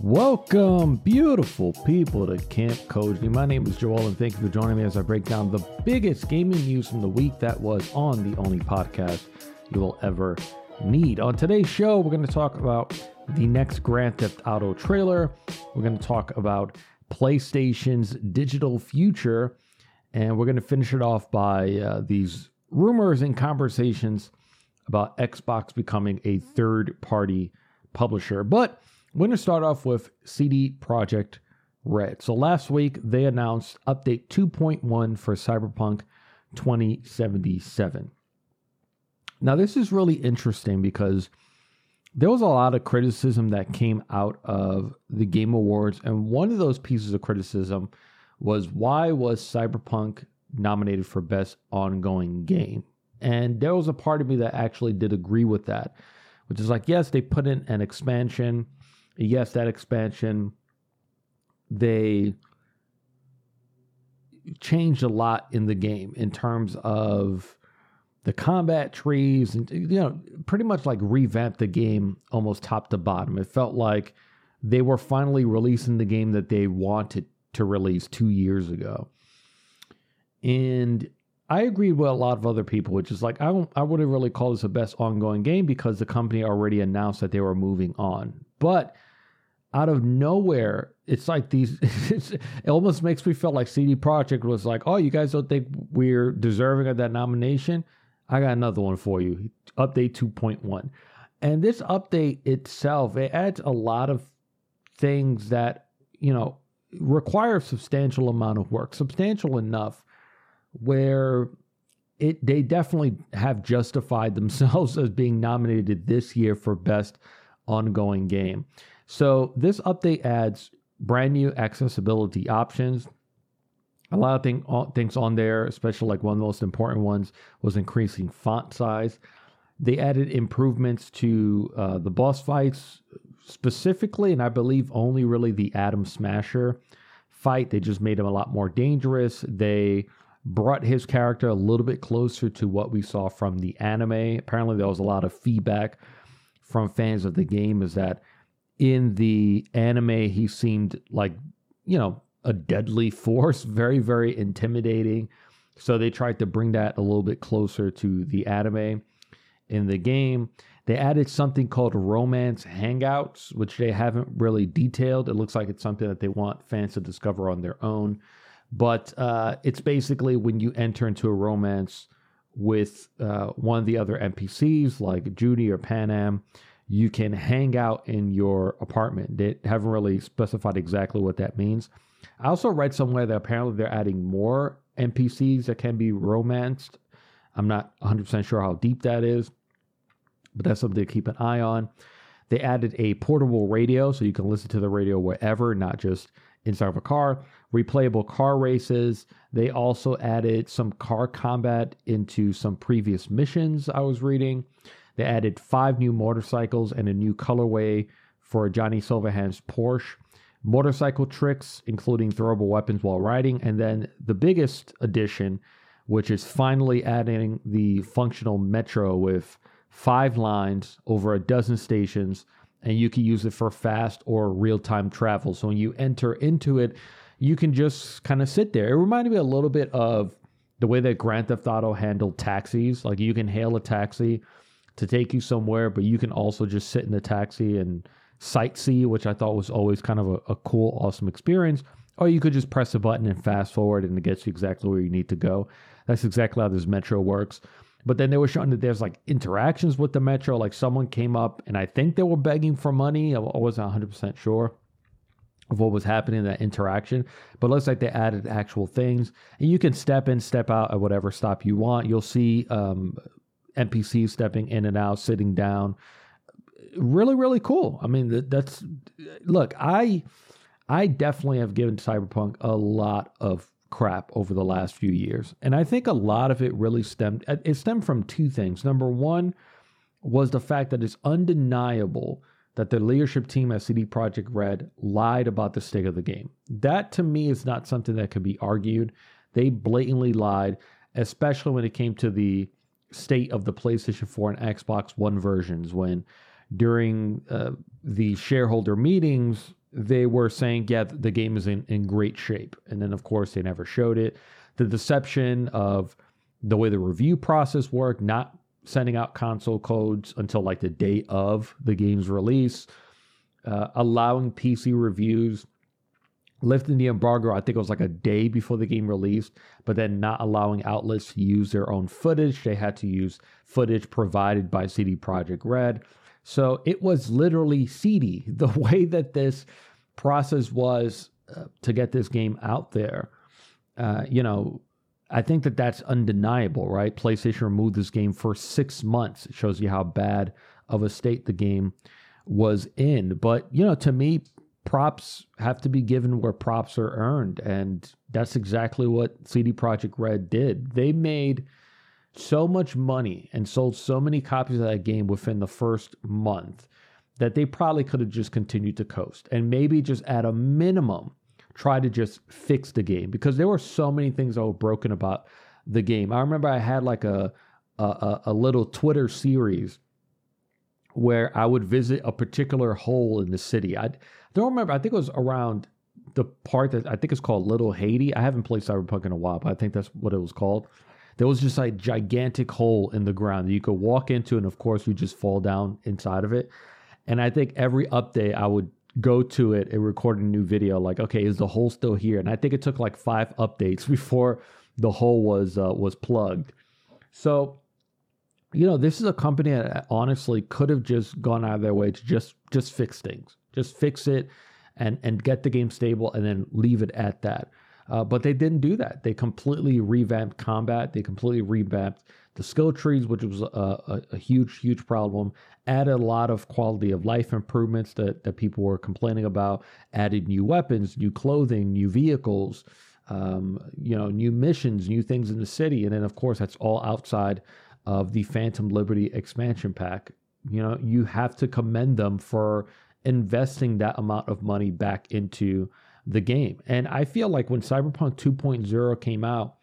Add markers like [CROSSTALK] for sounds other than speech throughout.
Welcome, beautiful people, to Kamp Koji. My name is Joel, and thank you for joining me as I break down the biggest gaming news from the week that was on the only podcast you will ever need. On today's show, we're going to talk about the next Grand Theft Auto trailer. We're going to talk about PlayStation's digital future, and we're going to finish it off by uh, these rumors and conversations about Xbox becoming a third party publisher. But we're going to start off with CD Projekt Red. So last week they announced update 2.1 for Cyberpunk 2077. Now, this is really interesting because there was a lot of criticism that came out of the Game Awards, and one of those pieces of criticism was why was Cyberpunk nominated for Best Ongoing Game? And there was a part of me that actually did agree with that, which is like, yes, they put in an expansion yes, that expansion, they changed a lot in the game in terms of the combat trees and you know pretty much like revamped the game almost top to bottom. It felt like they were finally releasing the game that they wanted to release two years ago. And i agreed with a lot of other people which is like i, don't, I wouldn't really call this the best ongoing game because the company already announced that they were moving on. But out of nowhere, it's like these. [LAUGHS] It's, it almost makes me feel like CD Projekt was like, "Oh, you guys don't think we're deserving of that nomination? I got another one for you. Update 2.1." And this update itself, it adds a lot of things that you know require a substantial amount of work, substantial enough where it they definitely have justified [LAUGHS] themselves as being nominated this year for best ongoing game. So this update adds brand new accessibility options. A lot of thing, things on there, especially like one of the most important ones was increasing font size. They added improvements to uh, the boss fights specifically, and I believe only really the Adam Smasher fight. They just made him a lot more dangerous. They brought his character a little bit closer to what we saw from the anime. Apparently, there was a lot of feedback from fans of the game is that in the anime, he seemed like, you know, a deadly [LAUGHS] force, very, very intimidating. So they tried to bring that a little bit closer to the anime in the game. They added something called Romance Hangouts, which they haven't really detailed. It looks like it's something that they want fans to discover on their own. But uh, it's basically when you enter into a romance with uh, one of the other NPCs, like Judy or Panam, you can hang out in your apartment. They haven't really specified exactly what that means. I also read somewhere that apparently they're adding more NPCs that can be romanced. I'm not 100% sure how deep that is, but that's something to keep an eye on. They added a portable radio so you can listen to the radio wherever, not just inside of a car. Replayable car races. They also added some car combat into some previous missions I was reading. They added five new motorcycles and a new colorway for Johnny Silverhand's Porsche. Motorcycle tricks, including throwable weapons while riding. And then the biggest addition, which is finally adding the functional metro with five lines over a dozen stations. And you can use it for fast or real time travel. So when you enter into it, you can just kind of sit there. It reminded me a little bit of the way that Grand Theft Auto handled taxis. Like you can hail a taxi to take you somewhere, but you can also just sit in the taxi and sightsee, which I thought was always kind of a, a cool, awesome experience. Or you could just press a button and fast forward and it gets you exactly where you need to go. That's exactly how this metro works. But then they were showing that there's like interactions with the metro. Like someone came up and I think they were begging for money. I wasn't 100% sure of what was happening in that interaction. But it looks like they added actual things. And you can step in, step out at whatever stop you want. You'll see um, NPCs stepping in and out, sitting down. Really, really cool. I mean, that's look. I I definitely have given Cyberpunk a lot of crap over the last few years, and I think a lot of it really stemmed. It stemmed from two things. Number one was the fact that it's undeniable that the leadership team at CD Projekt Red lied about the state of the game. That to me is not something that can be argued. They blatantly lied, especially when it came to the state of the PlayStation 4 and Xbox One versions when during uh, the shareholder meetings they were saying, yeah, the game is in, in great shape. And then, of course, they never showed it. The deception of the way the review process worked, not sending out console codes until like the day of the game's release, uh, allowing PC reviews, lifting the embargo, I think it was like a day before the game released, but then not allowing outlets to use their own footage. They had to use footage provided by CD Projekt Red. So it was literally seedy [LAUGHS] the way that this process was uh, to get this game out there. Uh, you know, I think that that's undeniable, right? PlayStation removed this game for six months. It shows you how bad of a state the game was in. But, you know, to me, props have to be given where props are earned. And that's exactly what CD Projekt Red did. They made so much money and sold so many copies of that game within the first month that they probably could have just continued to coast and maybe just at a minimum try to just fix the game because there were so many things that were broken about the game. I remember I had like a a, a little Twitter series where I would visit a particular hole in the city. I don't remember. I think it was around the part that I think is called Little Haiti. I haven't played Cyberpunk in a while, but I think that's what it was called. There was just a gigantic hole in the ground that you could walk into, and of course, you just fall down inside of it. And I think every update, I would go to it and record a new video like okay is the hole still here and i think it took like five updates [LAUGHS] before the hole was uh, was plugged so you know this is a company that honestly could have just gone out of their way to just just fix things just fix it and and get the game stable and then leave it at that. Uh, but they didn't do that. They completely revamped combat. They completely revamped the skill trees, which was a, a, a, huge, huge problem, added a lot of quality of life improvements that, that people were complaining about, added new weapons, new clothing, new vehicles, um, you know, new missions, new things in the city. And then, of course, that's all outside of the Phantom Liberty expansion pack. You know, you have to commend them for investing that amount of money back into the game. And I feel like when Cyberpunk 2.0 came out,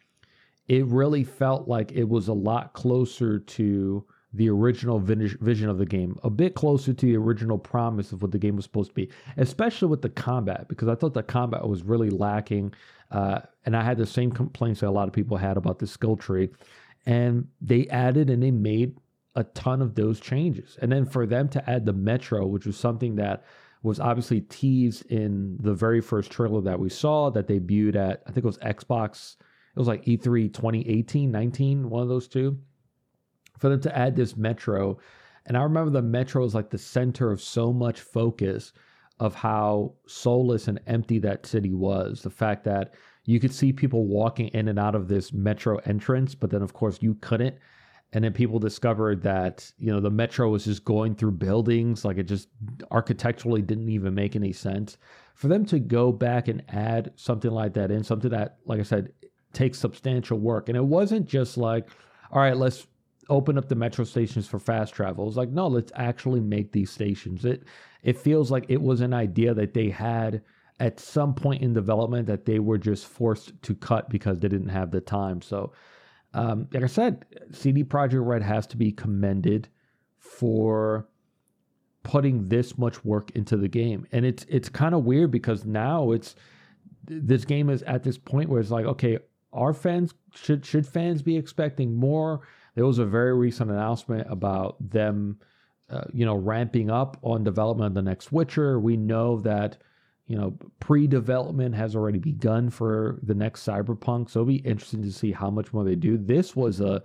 it really felt like it was a lot closer to the original vision of the game, a bit closer to the original promise of what the game was supposed to be, especially with the combat, because I thought the combat was really lacking. Uh, and I had the same complaints that a lot of people had about the skill tree. And they added and they made a ton of those changes. And then for them to add the Metro, which was something that was obviously teased in the very first trailer that we saw that debuted at, I think it was Xbox it was like E3 2018, 19, one of those two, for them to add this Metro. And I remember the Metro was like the center of so much focus of how soulless and empty that city was. The fact that you could see people walking in and out of this Metro entrance, but then of course you couldn't. And then people discovered that, you know, the Metro was just going through buildings, like it just architecturally didn't even make any sense. For them to go back and add something like that in, something that, like I said, takes substantial work. And it wasn't just like, all right, let's open up the metro stations for fast travel. It's like, no, let's actually make these stations. It it feels like it was an idea that they had at some point in development that they were just forced to cut because they didn't have the time. So, um, like I said, CD Projekt Red has to be commended for putting this much work into the game, and it's it's kind of weird because now it's this game is at this point where it's like, okay, our fans should should fans be expecting more? There was a very recent announcement about them, uh, you know, ramping up on development of the next Witcher. We know that you know pre-development has already begun for the next Cyberpunk, so it'll be interesting to see how much more they do. This was a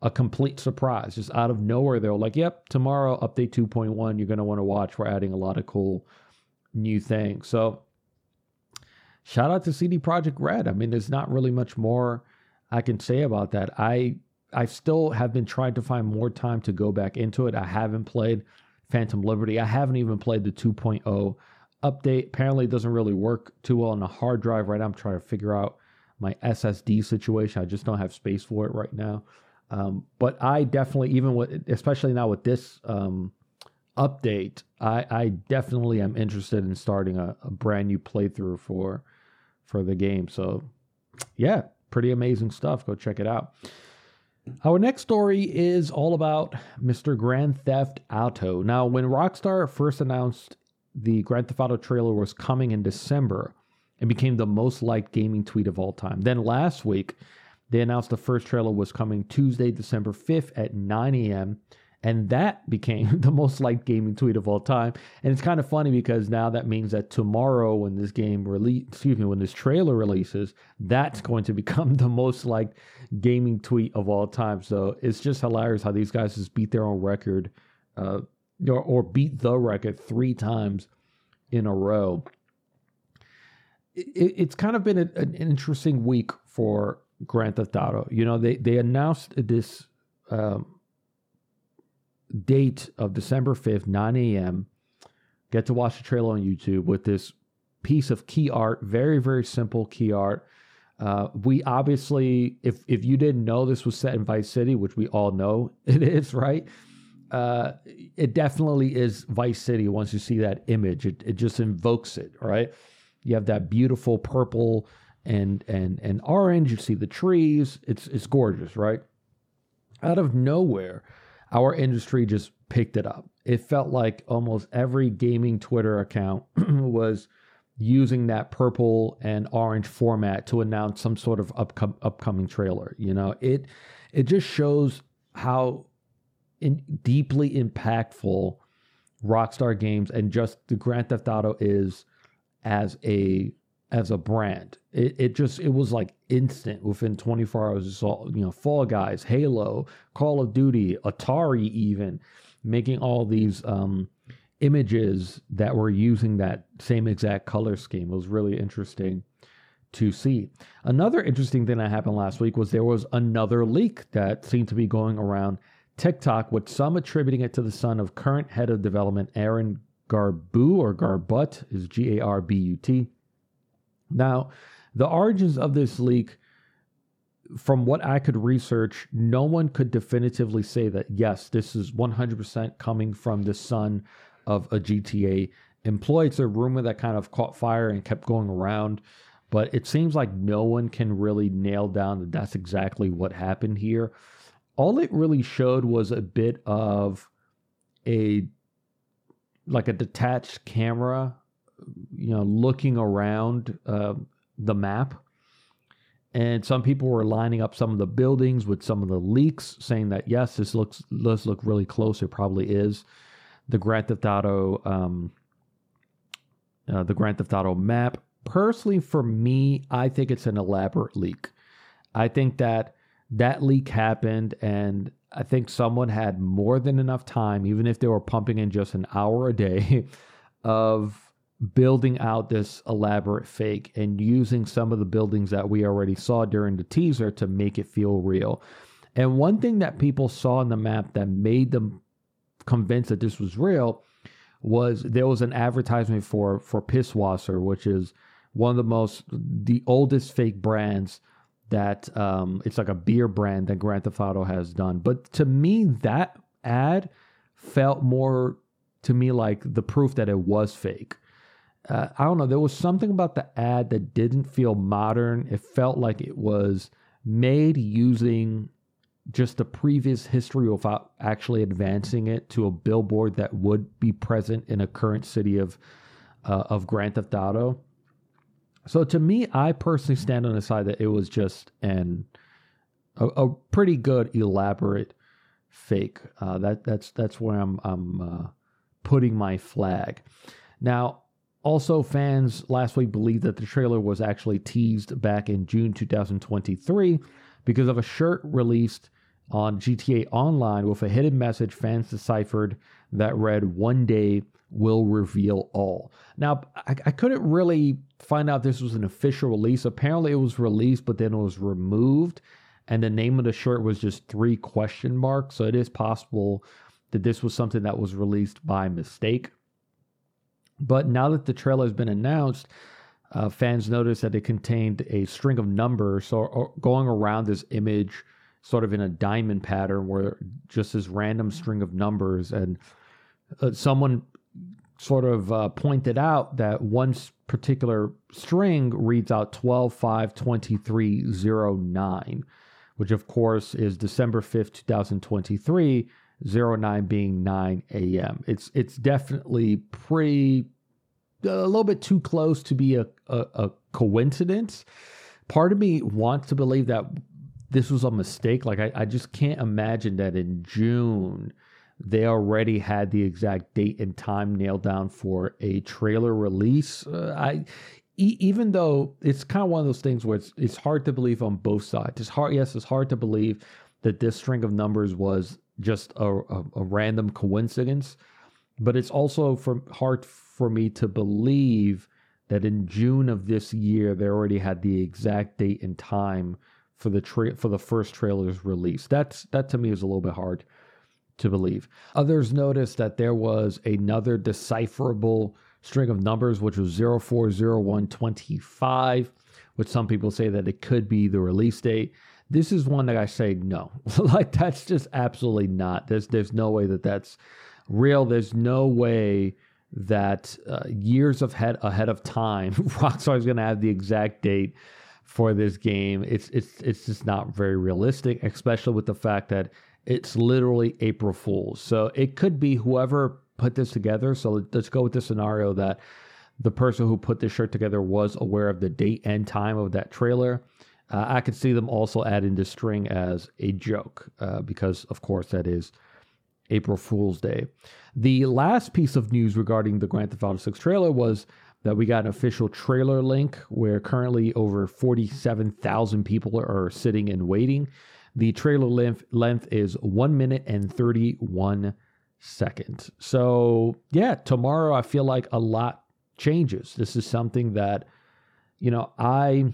a complete surprise, just out of nowhere. They were like, "Yep, tomorrow update 2.1. You're going to want to watch. We're adding a lot of cool new things." So shout out to CD Projekt Red. I mean, there's not really much more I can say about that. I I still have been trying to find more time to go back into it. I haven't played Phantom Liberty. I haven't even played the 2.0 update. Apparently, it doesn't really work too well on a hard drive right now. I'm trying to figure out my SSD situation. I just don't have space for it right now. Um, but I definitely, even with, especially now with this um, update, I, I, definitely am interested in starting a, a brand new playthrough for for the game. So, yeah, pretty amazing stuff. Go check it out. Our next story is all about Mr. Grand Theft Auto. Now, when Rockstar first announced the Grand Theft Auto trailer was coming in December and became the most liked gaming tweet of all time. Then last week, they announced the first trailer was coming Tuesday, December 5th at 9 a.m. And that became [LAUGHS] the most liked gaming tweet of all time. And it's kind of funny because now that means that tomorrow, when this game release, excuse me, when this trailer releases, that's going to [LAUGHS] become the most liked gaming tweet of all time. So it's just hilarious how these guys just beat their own record, uh, or, or beat the record three times in a row. It, it's kind of been a, an interesting week for Grand Theft Auto. You know, they they announced this. Um, date of December 5th, 9 a.m. Get to watch the trailer on YouTube with this piece of key art, very, very simple key art. Uh, we obviously, if if you didn't know this was set in Vice City, which we all know [LAUGHS] it is, right? Uh, it definitely is Vice City. Once you see that image, it, it just invokes it, right? You have that beautiful purple and and and orange. You see the trees. It's it's gorgeous, right? Out of nowhere, our industry just picked it up. It felt like almost every gaming Twitter account [CLEARS THROAT] was using that purple and orange format to announce some sort of upcom- upcoming trailer. You know, it it just shows how in, deeply impactful Rockstar Games and just the Grand Theft Auto is as a as a brand. It, it just it was like instant within 24 hours. You saw you know Fall Guys, Halo, Call of Duty, Atari, even making all these um, images that were using that same exact color scheme. It was really interesting to see. Another interesting thing that happened last week was there was another leak that seemed to be going around TikTok, with some attributing it to the son of current head of development Aaron Garbu or Garbut is G A R B U T now, the origins of this leak, from what I could research, no one could definitively say that, yes, this is 100% coming from the son of a GTA employee. It's a rumor that kind of caught fire and kept going around, but it seems like no one can really nail down that that's exactly what happened here. All it really showed was a bit of a like a detached camera you know, looking around uh, the map. And some people were lining up some of the buildings with some of the leaks, saying that yes, this looks does look really close. It probably is the Grand Theft Auto, um, uh, the Grand Theft Auto map. Personally, for me, I think it's an elaborate leak. I think that that leak happened, and I think someone had more than enough time, even if they were pumping in just an hour a day, [LAUGHS] of building out this elaborate fake and using some of the buildings that we already saw during the teaser to make it feel real. And one thing that people saw in the map that made them convinced that this was real was there was an advertisement for for Pisswasser, which is one of the most the oldest fake brands that um, it's like a beer brand that Grand Theft Auto has done. But to me, that ad felt more to me like the proof that it was fake uh, I don't know. There was something about the ad that didn't feel modern. It felt like it was made using just the previous history without actually advancing it to a billboard that would be present in a current city of uh, of Grand Theft Auto. So to me, I personally stand on the side that it was just an a, a pretty good elaborate fake. Uh, that that's that's where I'm I'm uh, putting my flag. Now also, fans last week believed that the trailer was actually teased back in June 2023 because of a shirt released on GTA Online with a hidden message fans deciphered that read, One day will reveal all. Now, I, I, couldn't really find out this was an official release. Apparently, it was released, but then it was removed, and the name of the shirt was just three question marks. So it is possible that this was something that was released by mistake. But now that the trailer has been announced, uh, fans noticed that it contained a string of numbers, so going around this image, sort of in a diamond pattern, where just this random string of numbers, and uh, someone sort of uh, pointed out that one particular string reads out 12 5 23 09, which of course is December 5th, 2023 09 being 9 a.m. It's it's definitely pretty a little bit too close to be a, a, a coincidence. Part of me wants to believe that this was a mistake. Like I, I just can't imagine that in June they already had the exact date and time nailed down for a trailer release. Uh, I e- even though it's kind of one of those things where it's it's hard to believe on both sides. It's hard, yes, it's hard to believe that this string of numbers was just a, a, a random coincidence, but it's also for, hard for me to believe that in June of this year they already had the exact date and time for the tra- for the first trailer's release. That's that to me is a little bit hard to believe. Others noticed that there was another decipherable string of numbers, which was 040125, which some people say that it could be the release date. This is one that I say no. [LAUGHS] like that's just absolutely not. There's there's no way that that's real. There's no way that uh, years of head ahead of time, [LAUGHS] Rockstar is going to have the exact date for this game. It's it's it's just not very realistic, especially with the fact that it's literally April Fools. So it could be whoever put this together. So let's go with the scenario that the person who put this shirt together was aware of the date and time of that trailer. Uh, I could see them also adding the string as a joke uh, because, of course, that is April Fool's Day. The last piece of news regarding the Grand Theft Auto 6 trailer was that we got an official trailer link where currently over 47,000 people are sitting and waiting. The trailer length, length is 1 minute and 31 seconds. So, yeah, tomorrow I feel like a lot changes. This is something that, you know, I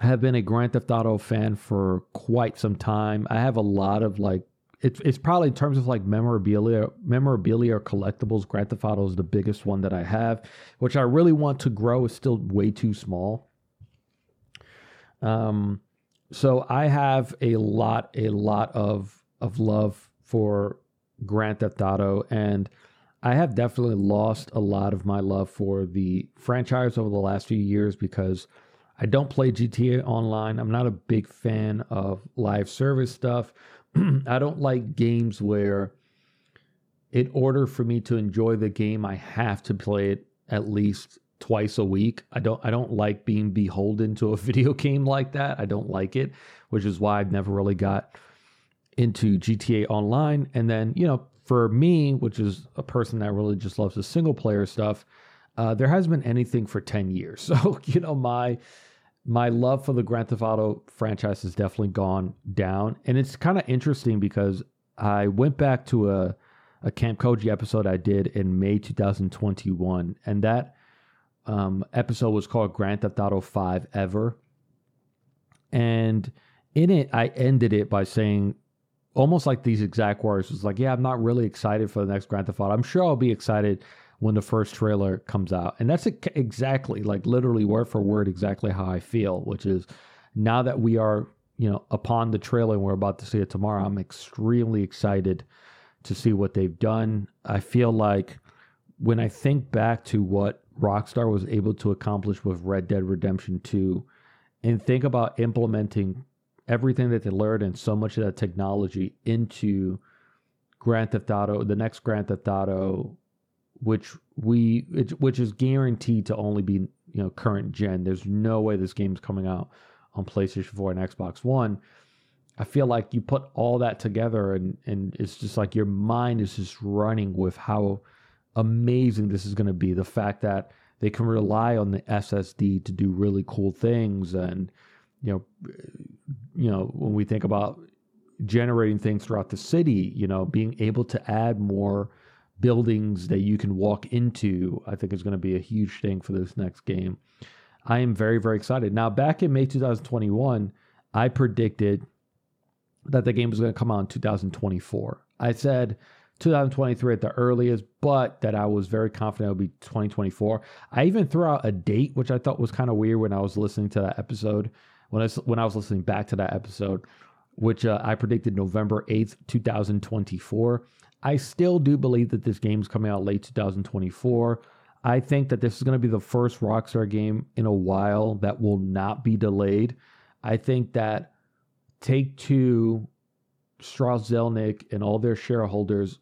have been a Grand Theft Auto fan for quite some time. I have a lot of like it's it's probably in terms of like memorabilia memorabilia or collectibles, Grand Theft Auto is the biggest one that I have, which I really want to grow. is still way too small. Um, so I have a lot, a lot of of love for Grand Theft Auto, and I have definitely lost a lot of my love for the franchise over the last few years because I don't play GTA Online. I'm not a big fan of live service stuff. [CLEARS THROAT] I don't like games where, in order for me to enjoy the game, I have to play it at least twice a week. I don't I don't like being beholden to a [LAUGHS] video game like that. I don't like it, which is why I've never really got into GTA Online. And then, you know, for me, which is a person that really just loves the single player stuff, uh, there hasn't been anything for 10 years. [LAUGHS] So, you know, my my love for the Grand Theft Auto franchise has definitely gone down. And it's kind of interesting because I went back to a, a Kamp Koji episode I did in May 2021. And that um, episode was called Grand Theft Auto 5 Ever. And in it, I ended it by saying, almost like these exact words was like, yeah, I'm not really excited for the next Grand Theft Auto. I'm sure I'll be excited when the first trailer comes out. And that's exactly, like literally word for word, exactly how I feel, which is now that we are, you know, upon the trailer and we're about to see it tomorrow, I'm extremely excited to see what they've done. I feel like when I think back to what Rockstar was able to accomplish with Red Dead Redemption 2 and think about implementing everything that they learned and so much of that technology into Grand Theft Auto, the next Grand Theft Auto which we which is guaranteed to only be you know current gen. There's no way this game's coming out on PlayStation 4 and Xbox One. I feel like you put all that together and and it's just like your mind is just running with how amazing this is going to be. The fact that they can rely on the SSD to do really cool things and you know you know when we think about generating things throughout the city, you know, being able to add more buildings that you can walk into, I think is going to be a huge thing for this next game. I am very, very excited. Now, back in May 2021, I predicted that the game was going to come out in 2024. I said 2023 at the earliest, but that I was very confident it would be 2024. I even threw out a date, which I thought was kind of weird when I was listening to that episode. When I, when I was listening back to that episode, which uh, I predicted November 8th, 2024. I still do believe that this game's coming out late 2024. I think that this is going to be the first Rockstar game in a while that will not be delayed. I think that Take Two, Strauss Zelnick, and all their shareholders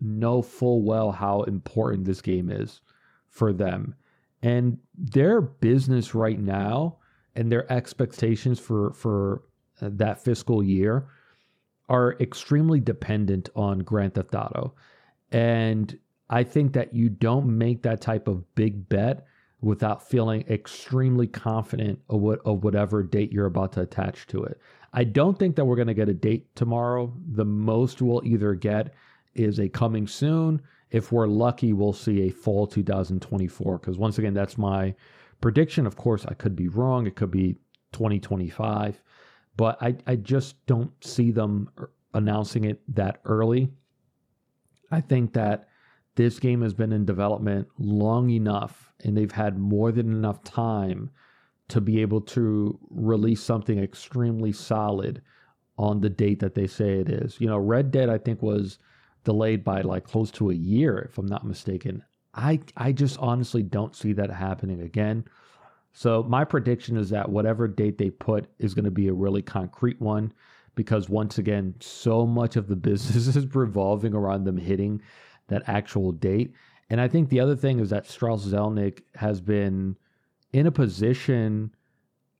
know full well how important this game is for them. And their business right now and their expectations for for uh, that fiscal year are extremely dependent on Grand Theft Auto. And I think that you don't make that type of big bet without feeling extremely confident of what of whatever date you're about to attach to it. I don't think that we're going to get a date tomorrow. The most we'll either get is a coming soon. If we're lucky, we'll see a fall 2024 because once again that's my prediction. Of course, I could be wrong. It could be 2025, but I I just don't see them uh, announcing it that early. I think that this game has been in development long enough and they've had more than enough time to be able to release something extremely solid on the date that they say it is. You know, Red Dead I think was delayed by like close to a year if I'm not mistaken. I I just honestly don't see that happening again. So my prediction is that whatever date they put is going to be a really concrete one because once again, so much of the business [LAUGHS] is revolving around them hitting that actual date. And I think the other thing is that Strauss Zelnick has been in a position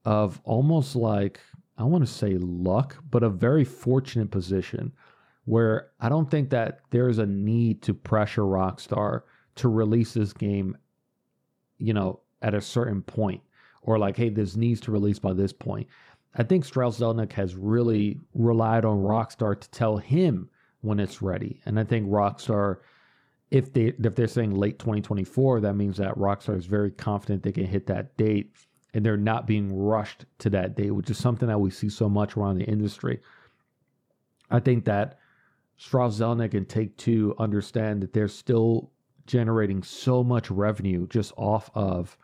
of almost like, I want to say luck, but a very fortunate position where I don't think that there's a need to pressure Rockstar to release this game, you know, at a certain point or like, hey, this needs to release by this point. I think Strauss Zelnick has really relied on Rockstar to tell him when it's ready. And I think Rockstar if they if they're saying late 2024, that means that Rockstar is very confident they can hit that date, and they're not being rushed to that date, which is something that we see so much around the industry. I think that Strauss Zelnick and Take Two understand that they're still generating so much revenue just off of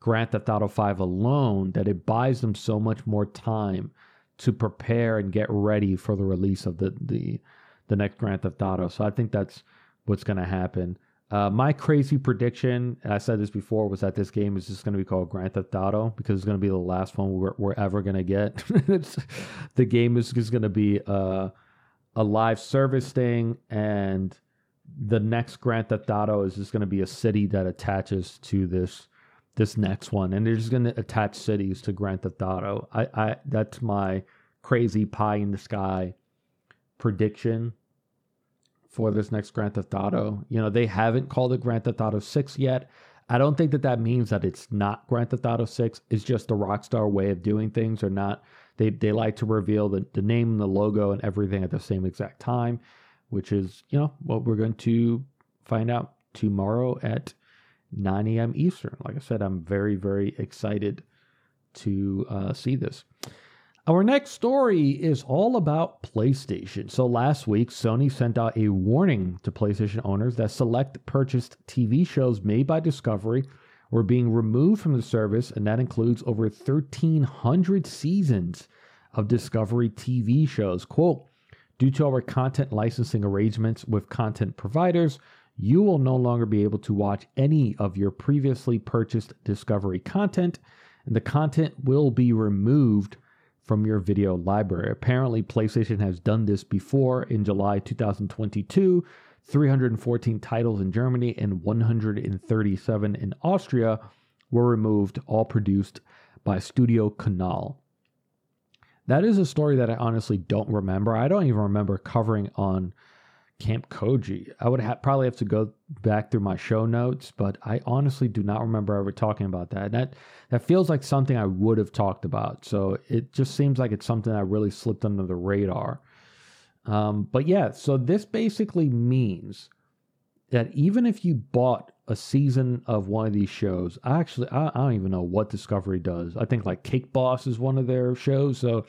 Grand Theft Auto 5 alone that it buys them so much more time to prepare and get ready for the release of the the the next Grand Theft Auto. So I think that's what's going to happen. Uh, my crazy prediction, I said this before, was that this game is just going to be called Grand Theft Auto because it's going to be the last one we're, we're ever going to get. [LAUGHS] the game is, is going to be a, a live service thing, and the next Grand Theft Auto is just going to be a city that attaches to this this next one, and they're just going to attach cities to Grand Theft Auto. I, I that's my crazy pie in the sky prediction for this next Grand Theft Auto. You know, they haven't called it Grand Theft Auto 6 yet. I don't think that that means that it's not Grand Theft Auto 6. It's just the Rockstar way of doing things or not. They, they like to reveal the, the name and the logo and everything at the same exact time, which is, you know, what we're going to find out tomorrow at 9 a.m. Eastern. Like I said, I'm very, very excited to uh, see this. Our next story is all about PlayStation. So last week, Sony sent out a warning to PlayStation owners that select purchased TV shows made by Discovery were being removed from the service, and that includes over 1,300 seasons of Discovery TV shows. Quote, due to our content licensing arrangements with content providers, you will no longer be able to watch any of your previously purchased Discovery content, and the content will be removed from your video library. Apparently, PlayStation has done this before in July 2022. 314 titles in Germany and 137 in Austria were removed, all produced by Studio Canal. That is a story that I honestly don't remember. I don't even remember covering on Kamp Koji. I would ha- probably have to go back through my show notes, but I honestly do not remember ever talking about that. And that that feels like something I would have talked about. So it just seems like it's something that really slipped under the radar. Um, but yeah, so this basically means that even if you bought a season of one of these shows, I actually I, I don't even know what Discovery does. I think like Cake Boss is one of their shows. So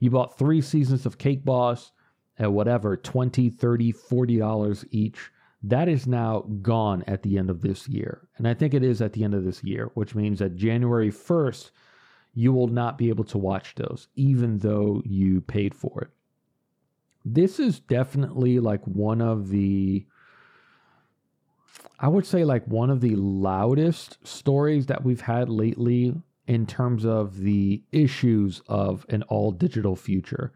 you bought three seasons of Cake Boss at whatever 20 30 40 dollars each that is now gone at the end of this year and i think it is at the end of this year which means that january 1st you will not be able to watch those even though you paid for it this is definitely like one of the i would say like one of the loudest stories that we've had lately in terms of the issues of an all digital future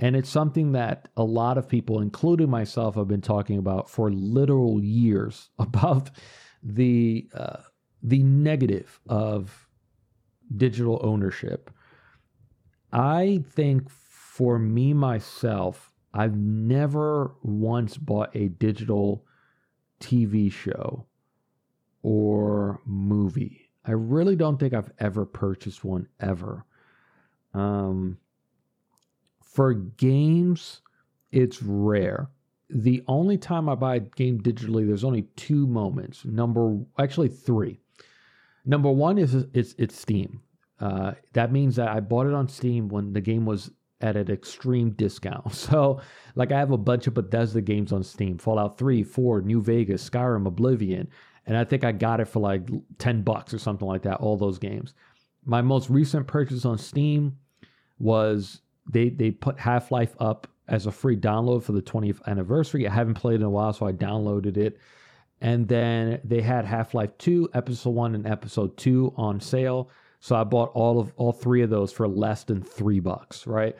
and it's something that a lot of people, including myself, have been talking about for literal years [LAUGHS] about the uh, the negative of digital ownership. I think for me myself, I've never once bought a digital TV show or movie. I really don't think I've ever purchased one ever. Um, for games, it's rare. The only time I buy a game digitally, there's only two moments. Number actually three. Number one is it's it's Steam. Uh, that means that I bought it on Steam when the game was at an extreme discount. [LAUGHS] So, like, I have a bunch of Bethesda games on Steam Fallout 3, 4, New Vegas, Skyrim, Oblivion. And I think I got it for like 10 bucks or something like that, all those games. My most recent purchase on Steam was they, they put Half Life up as a free download for the 20th anniversary. I haven't played in a while, so I downloaded it. And then they had Half Life 2, Episode 1, and Episode 2 on sale. So I bought all of all three of those for less than three bucks, right?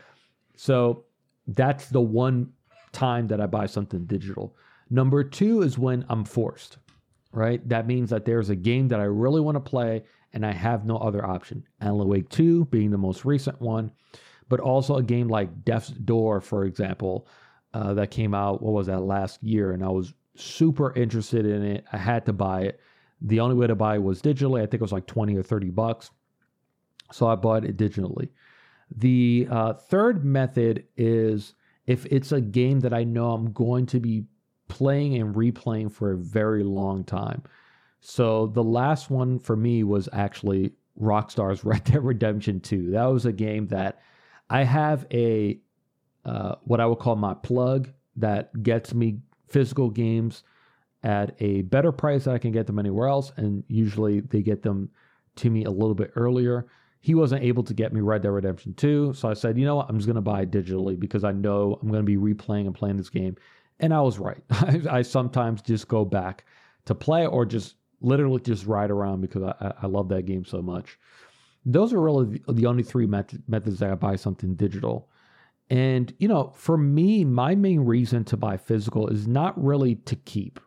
So that's the one time that I buy something digital. Number two is when I'm forced, right? That means that there's a game that I really want to play and I have no other option. Alan Wake 2 being the most recent one, but also a game like Death's Door, for example, uh, that came out, what was that, last year? And I was super interested in it. I had to buy it. The only way to buy it was digitally. I think it was like 20 or 30 bucks. So I bought it digitally. The uh, third method is if it's a game that I know I'm going to be playing and replaying for a very long time. So the last one for me was actually Rockstar's [LAUGHS] Red Dead Redemption 2. That was a game that I have a uh, what I would call my plug that gets me physical games at a better price I can get them anywhere else, and usually they get them to me a little bit earlier. He wasn't able to get me Red Dead Redemption 2. So I said, you know what? I'm just going to buy it digitally because I know I'm going to be replaying and playing this game. And I was right. [LAUGHS] I, I, sometimes just go back to play or just literally just ride around because I, I love that game so much. Those are really the, only three met- methods that I buy something digital. And, you know, for me, my main reason to buy physical is not really to keep.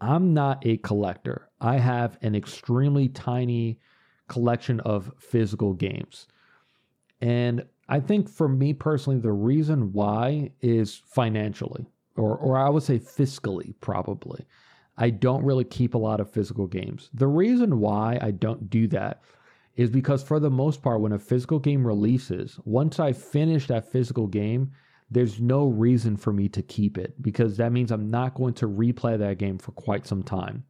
I'm not a collector. I have an extremely tiny collection of physical games. And I think for me personally, the reason why is financially, or, or I would say fiscally, probably. I don't really keep a lot of physical games. The reason why I don't do that is because, for the most part, when a physical game releases, once I finish that physical game, there's no reason for me to keep it because that means I'm not going to replay that game for quite some time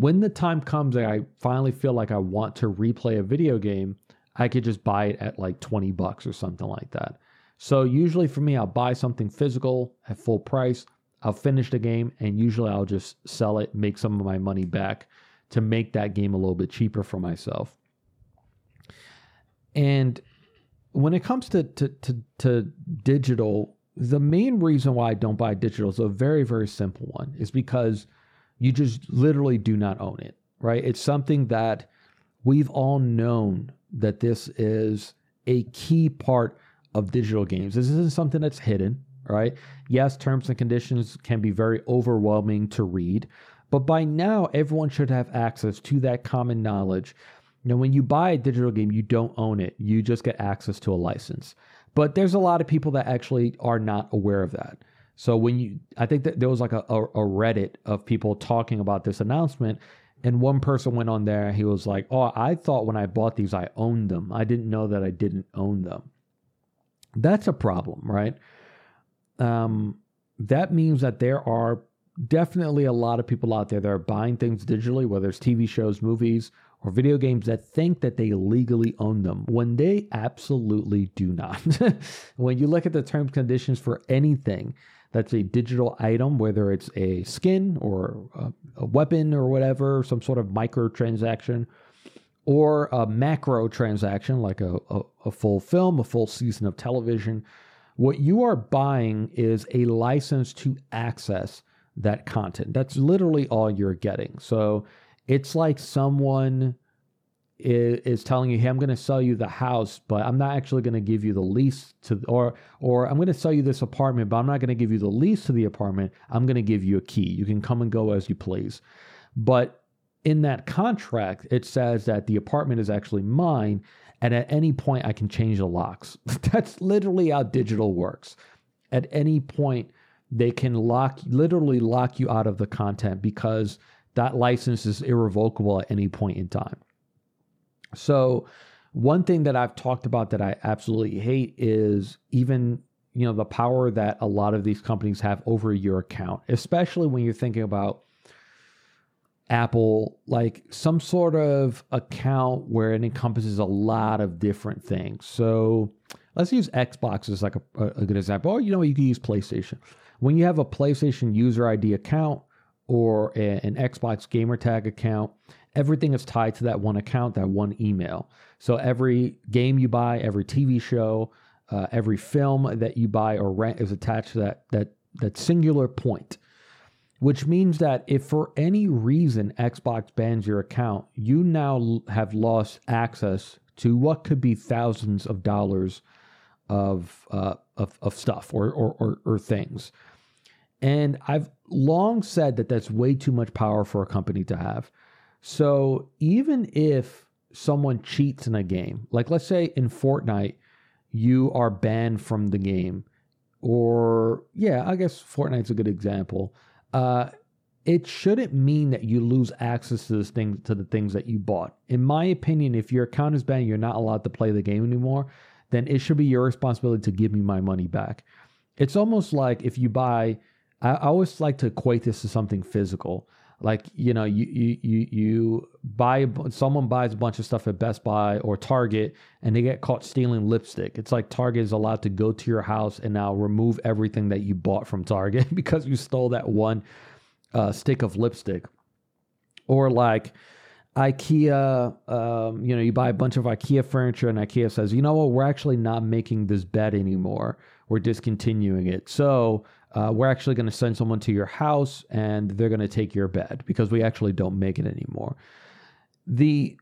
when the time comes that I finally feel like I want to replay a video game, I could just buy it at like 20 bucks or something like that. So usually for me, I'll buy something physical at full price. I'll finish the game and usually I'll just sell it, make some of my money back to make that game a little bit cheaper for myself. And when it comes to, to, to, to digital, the main reason why I don't buy digital is a very, very simple one is because – you just literally do not own it, right? It's something that we've all known that this is a key part of digital games. This isn't something that's hidden, right? Yes, terms and conditions can be very overwhelming to read, but by now everyone should have access to that common knowledge. Now, when you buy a digital game, you don't own it, you just get access to a license. But there's a lot of people that actually are not aware of that. So when you, I think that there was like a, a, a Reddit of people talking about this announcement, and one person went on there. He was like, "Oh, I thought when I bought these, I owned them. I didn't know that I didn't own them." That's a problem, right? Um, that means that there are definitely a lot of people out there that are buying things digitally, whether it's TV shows, movies, or video games that think that they legally own them when they absolutely do not. [LAUGHS] when you look at the terms conditions for anything, that's a digital item, whether it's a skin or a, a weapon or whatever, some sort of microtransaction, or a macro transaction like a, a, a full film, a full season of television. What you are buying is a license to access that content. That's literally all you're getting. So it's like someone is, is telling you, "Hey, I'm going to sell you the house, but I'm not actually going to give you the lease to, or or I'm going to sell you this apartment, but I'm not going to give you the lease to the apartment. I'm going to give you a key. You can come and go as you please." But in that contract, it says that the apartment is actually mine, and at any point I can change the locks. [LAUGHS] That's literally how digital works. At any point, they can lock, literally lock you out of the content because that license is irrevocable at any point in time. So, one thing that I've talked about that I absolutely hate is even you know the power that a lot of these companies have over your account, especially when you're thinking about Apple, like some sort of account where it encompasses a lot of different things. So let's use Xbox as like a, a good example. Or you know, you can use PlayStation. When you have a PlayStation user ID account or a, an Xbox gamertag account, everything is tied to that one account, that one email. So every game you buy, every TV show, uh, every film that you buy or rent is attached to that that that singular point which means that if for any reason Xbox bans your account, you now have lost access to what could be thousands of dollars of uh, of, of stuff or, or, or or things. And I've long said that that's way too much power for a company to have. So even if someone cheats in a game, like let's say in Fortnite, you are banned from the game, or yeah, I guess Fortnite's a good example uh, it shouldn't mean that you lose access to to the things that you bought. In my opinion, if your account is banned, you're not allowed to play the game anymore, then it should be your responsibility to give me my money back. It's almost like if you buy I, I always like to equate this to something physical. Like, you know, you you you you buy someone buys a bunch of stuff at Best Buy or Target and they get caught stealing lipstick. It's like Target is allowed to go to your house and now remove everything that you bought from Target [LAUGHS] because you stole that one uh, stick of lipstick. Or like IKEA, um, you know, you buy a bunch of IKEA furniture and IKEA says, you know what, we're actually not making this bed anymore. We're discontinuing it. So uh, we're actually going to send someone to your house and they're going to take your bed because we actually don't make it anymore. The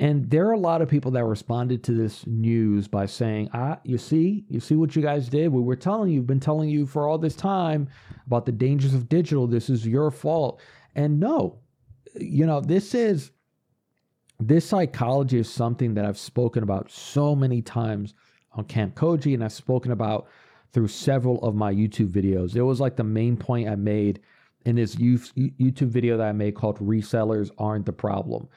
and there are a lot of people that responded to this news by saying, "Ah, you see, you see what you guys did. We were telling you, been telling you for all this time about the dangers of digital. This is your fault." And no, you know, this is this psychology is something that I've spoken about so many times on Kamp Koji, and I've spoken about through several of my YouTube videos. It was like the main point I made in this YouTube video that I made called Resellers Aren't the Problem,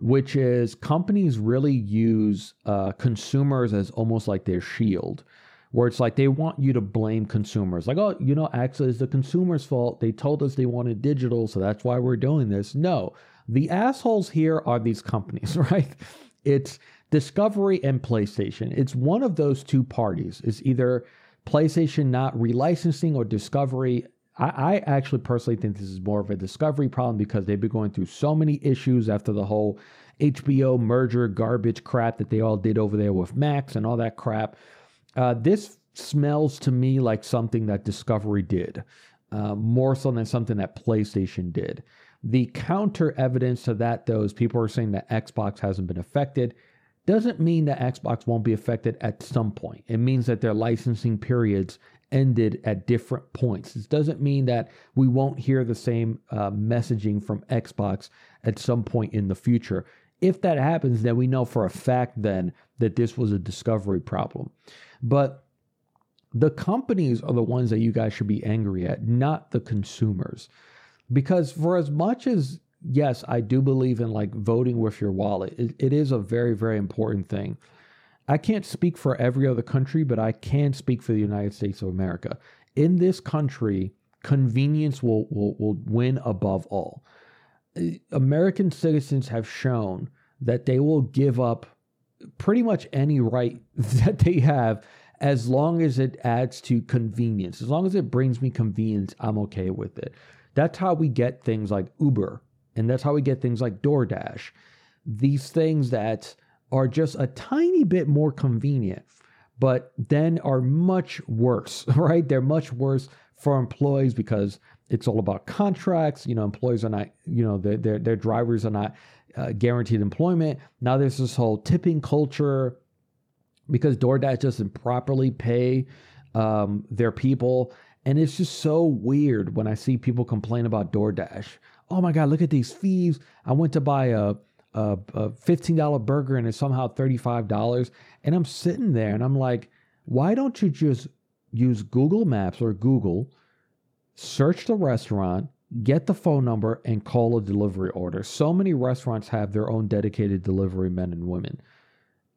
which is companies really use uh, consumers as almost like their shield, where it's like they want you to blame consumers. Like, oh, you know, actually, it's the consumer's fault. They told us they wanted digital, so that's why we're doing this. No, the assholes here are these companies, [LAUGHS] right? It's Discovery and PlayStation. It's one of those two parties. It's either PlayStation not relicensing or Discovery. I, I, actually personally think this is more of a Discovery problem because they've been going through so many issues after the whole HBO merger garbage crap that they all did over there with Max and all that crap. Uh, this smells to me like something that Discovery did, uh, more so than something that PlayStation did. The counter evidence to that, though, is people are saying that Xbox hasn't been affected doesn't mean that Xbox won't be affected at some point. It means that their licensing periods ended at different points. This doesn't mean that we won't hear the same uh, messaging from Xbox at some point in the future. If that happens, then we know for a fact then that this was a discovery problem. But the companies are the ones that you guys should be angry at, not the consumers. Because for as much as yes, I do believe in like voting with your wallet. It, it is a very, very important thing. I can't speak for every other country, but I can speak for the United States of America. In this country, convenience will, will, will win above all. Uh, American citizens have shown that they will give up pretty much any right [LAUGHS] that they have as long as it adds to convenience. As long as it brings me convenience, I'm okay with it. That's how we get things like Uber and that's how we get things like DoorDash. These things that are just a tiny bit more convenient, but then are much worse, [LAUGHS] right? They're much worse for employees because it's all about contracts. You know, employees are not, you know, their their, their drivers are not uh, guaranteed employment. Now there's this whole tipping culture because DoorDash doesn't properly pay um, their people. And it's just so weird when I see people complain about DoorDash oh my God, look at these fees. I went to buy a, a, a $15 burger and it's somehow $35. And I'm sitting there and I'm like, why don't you just use Google Maps or Google, search the restaurant, get the phone number, and call a delivery order? So many restaurants have their own dedicated delivery men and women.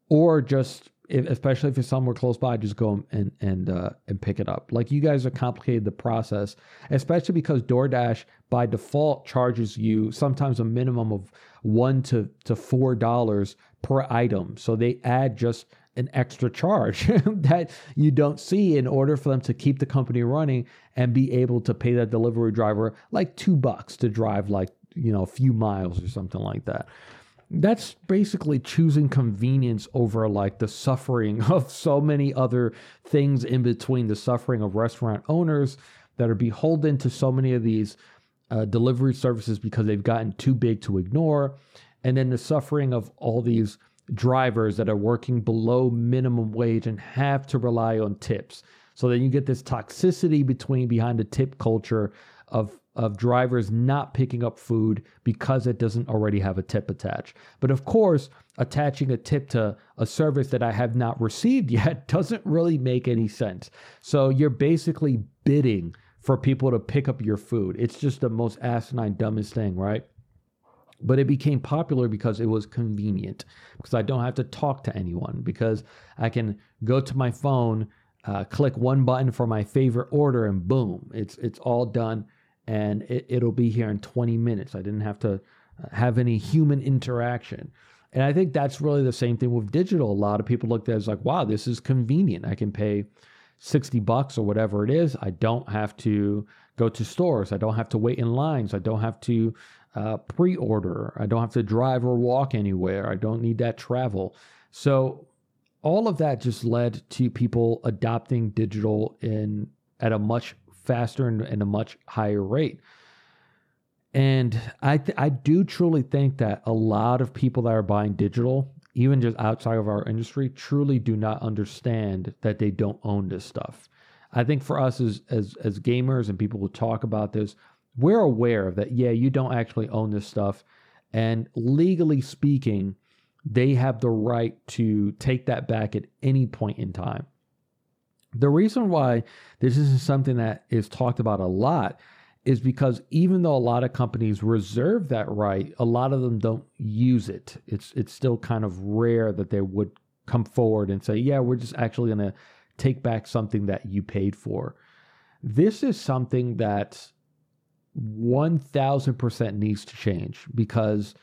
Or just if, especially if it's somewhere close by, just go and and uh, and pick it up. Like you guys are complicated the process, especially because DoorDash by default charges you sometimes a minimum of one to to four dollars per item. So they add just an extra charge [LAUGHS] that you don't see in order for them to keep the company running and be able to pay that delivery driver like two bucks to drive like you know a few miles or something like that that's basically choosing convenience over like the suffering of so many other things in between the suffering of restaurant owners that are beholden to so many of these uh, delivery services because they've gotten too big to ignore. And then the suffering of all these drivers that are working below minimum wage and have to rely on tips. So then you get this toxicity between behind the tip culture of of drivers not picking up food because it doesn't already have a tip attached. But of course, attaching a tip to a service that I have not received [LAUGHS] yet doesn't really make any sense. So you're basically bidding for people to pick up your food. It's just the most asinine, dumbest thing, right? But it became popular because it was convenient, because I don't have to talk to anyone, because I can go to my phone, uh, click one button for my favorite order, and boom, it's it's all done and it, will be here in 20 minutes. I didn't have to uh, have any human interaction. And I think that's really the same thing with digital. A lot of people look at it as like, wow, this is convenient. I can pay 60 bucks or whatever it is. I don't have to go to stores. I don't have to wait in lines. I don't have to uh, pre order. I don't have to drive or walk anywhere. I don't need that travel. So, all of that just led to people adopting digital in at a much faster and, and a much higher rate. And I th- I do truly think that a lot of people that are buying digital, even just outside of our industry, truly do not understand that they don't own this stuff. I think for us as as as gamers and people who talk about this, we're aware of that yeah, you don't actually own this stuff, and legally speaking, they have the right to take that back at any point in time. The reason why this isn't something that is talked about a lot is because even though a lot of companies reserve that right, a lot of them don't use it. It's it's still kind of rare that they would come forward and say, "Yeah, we're just actually going to take back something that you paid for." This is something that 1000% needs to change because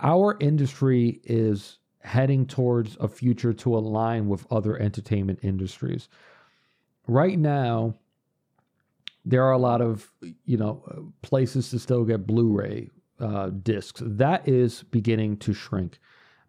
our industry is heading towards a future to align with other entertainment industries. Right now, there are a lot of you know places to still get Blu-ray uh, discs. That is beginning to shrink.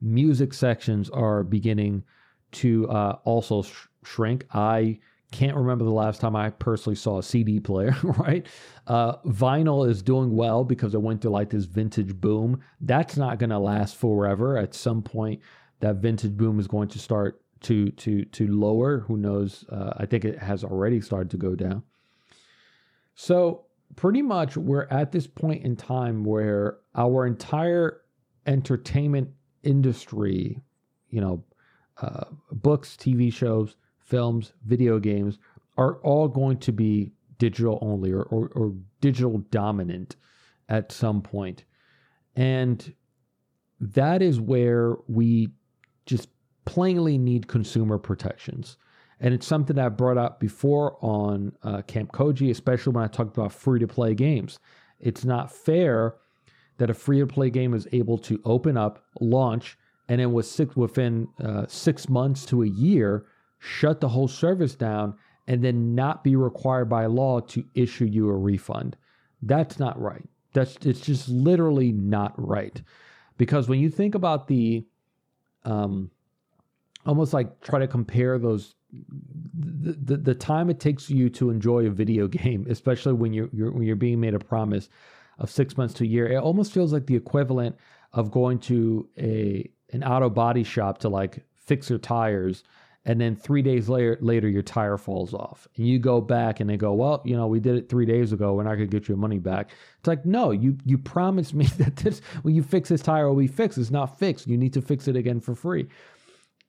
Music sections are beginning to uh, also sh- shrink. I can't remember the last time I personally saw a CD player, [LAUGHS] right? Uh, vinyl is doing well because it went through like this vintage boom. That's not going to last forever. At some point, that vintage boom is going to start to to to lower. Who knows? Uh, I think it has already started to go down. So pretty much, we're at this point in time where our entire entertainment industry, you know, uh, books, TV shows films, video games are all going to be digital only or, or, or digital dominant at some point. And that is where we just plainly need consumer protections. And it's something I brought up before on uh, Kamp Koji, especially when I talked about free to play games. It's not fair that a free to play game is able to open up, launch, and then within uh, six months to a year, shut the whole service down, and then not be required by law to issue you a refund. That's not right. That's it's just literally not right. Because when you think about the um almost like try to compare those the, the, the time it takes you to enjoy a video [LAUGHS] game, especially when you're, you're when you're being made a promise of six months to a year, it almost feels like the equivalent of going to a an auto body shop to like fix your tires and then three days later, later your tire falls off, and you go back and they go, well, you know, we did it three days ago. We're not going to get your money back. It's like, no, you you promised [LAUGHS] me that this when you fix this tire will be fixed. It's not fixed. You need to fix it again for free.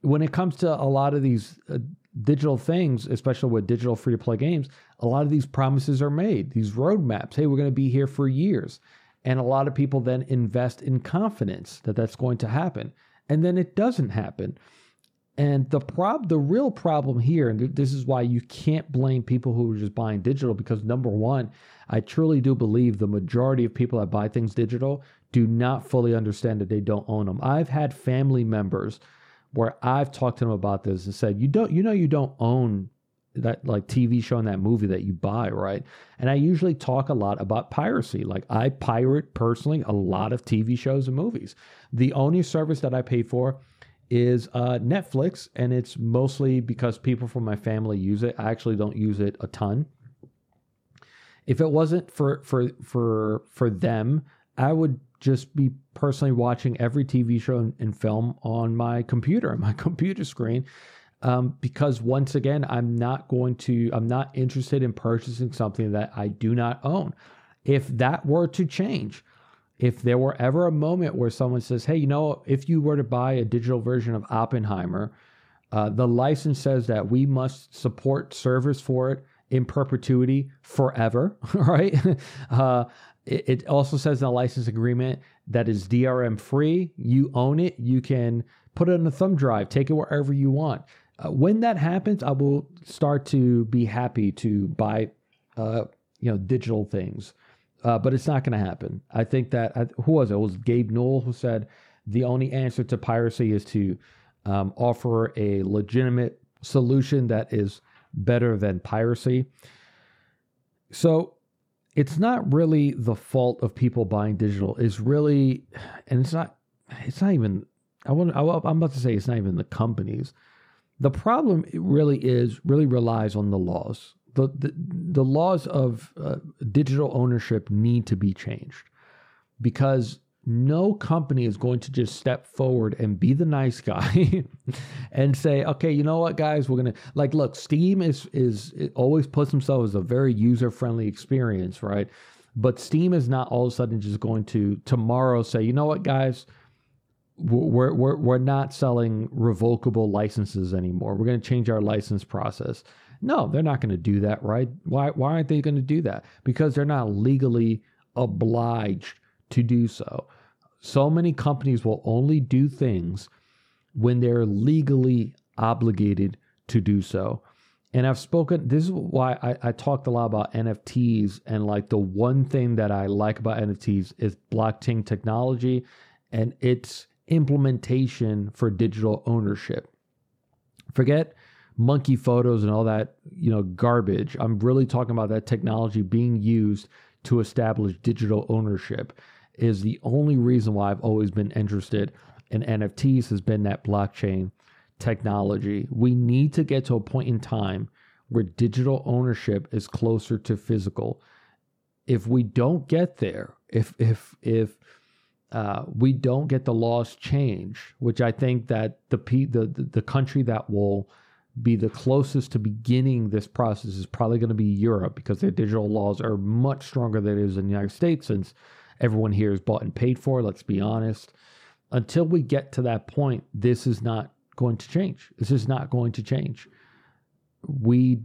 When it comes to a lot of these uh, digital things, especially with digital free to play games, a lot of these promises are made. These roadmaps. Hey, we're going to be here for years, and a lot of people then invest in confidence that that's going to happen, and then it doesn't happen and the prob the real problem here, and this is why you can't blame people who are just buying digital, because number one, I truly do believe the majority of people that buy things digital do not fully understand that they don't own them. I've had family members where I've talked to them about this and said, You don't you know you don't own that like TV show and that movie that you buy, right? And I usually talk a lot about piracy. Like I pirate personally a lot of TV shows and movies. The only service that I pay for is uh, Netflix, and it's mostly because people from my family use it. I actually don't use it a ton. If it wasn't for for for for them, I would just be personally watching every TV show and, and film on my computer, [LAUGHS] my computer screen. Um, because once again, I'm not going to, I'm not interested in purchasing something that I do not own. If that were to change, if there were ever a moment where someone says, hey, you know, if you were to buy a digital version of Oppenheimer, uh, the license says that we must support servers for it in perpetuity forever, [LAUGHS] right? [LAUGHS] Uh, it, also says in the license agreement that is DRM free. You own it. You can put it on a thumb drive, take it wherever you want. Uh, when that happens, I will start to be happy to buy, uh, you know, digital things uh, but it's not going to happen. I think that uh, who was it? it? was Gabe Newell who said the only answer to piracy is to um, offer a legitimate solution that is better than piracy. So it's not really the fault of people buying digital. It's really, and it's not. It's not even. I want. I'm about to say it's not even the companies. The problem really is really relies on the laws the, the, laws of uh, digital ownership need to be changed because no company is going to just step forward and be the nice guy [LAUGHS] and say okay you know what guys we're gonna like look steam is is always puts themselves as a very user friendly experience right but steam is not all of a sudden just going to tomorrow say you know what guys we're, we're, we're not selling revocable licenses anymore. We're going to change our license process. No, they're not going to do that, right? Why, why aren't they going to do that? Because they're not legally obliged to do so. So many companies will only do things when they're legally obligated to do so. And I've spoken, this is why I, I, talked a lot about NFTs. And like the one thing that I like about NFTs is blockchain technology and its implementation for digital ownership. Forget monkey photos and all that, you know, garbage. I'm really talking about that technology being used to establish digital ownership is the only reason why I've always been interested in NFTs has been that blockchain technology. We need to get to a point in time where digital ownership is closer to physical. If we don't get there, if if if uh, we don't get the laws changed, which I think that the the the country that will be the closest to beginning this process is probably going to be Europe because their digital laws are much stronger than it is in the United States since everyone here is bought and paid for, let's be honest. Until we get to that point, this is not going to change. This is not going to change. We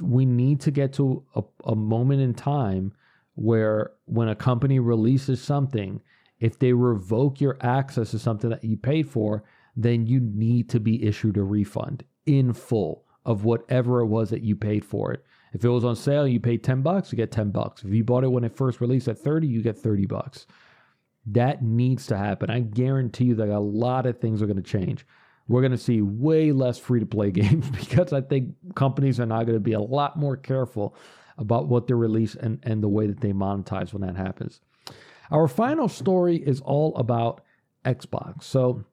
we need to get to a, a moment in time where when a company releases something, if they revoke your access to something that you paid for, then you need to be issued a refund in full of whatever it was that you paid for it. If it was on sale, you paid 10 bucks, you get 10 bucks. If you bought it when it first released at 30, you get 30 bucks. That needs to happen. I guarantee you that a lot of things are going to change. We're going to see way less free to play [LAUGHS] games because I think companies are now going to be a lot more careful about what they release and, and the way that they monetize when that happens. Our final story is all about Xbox. So,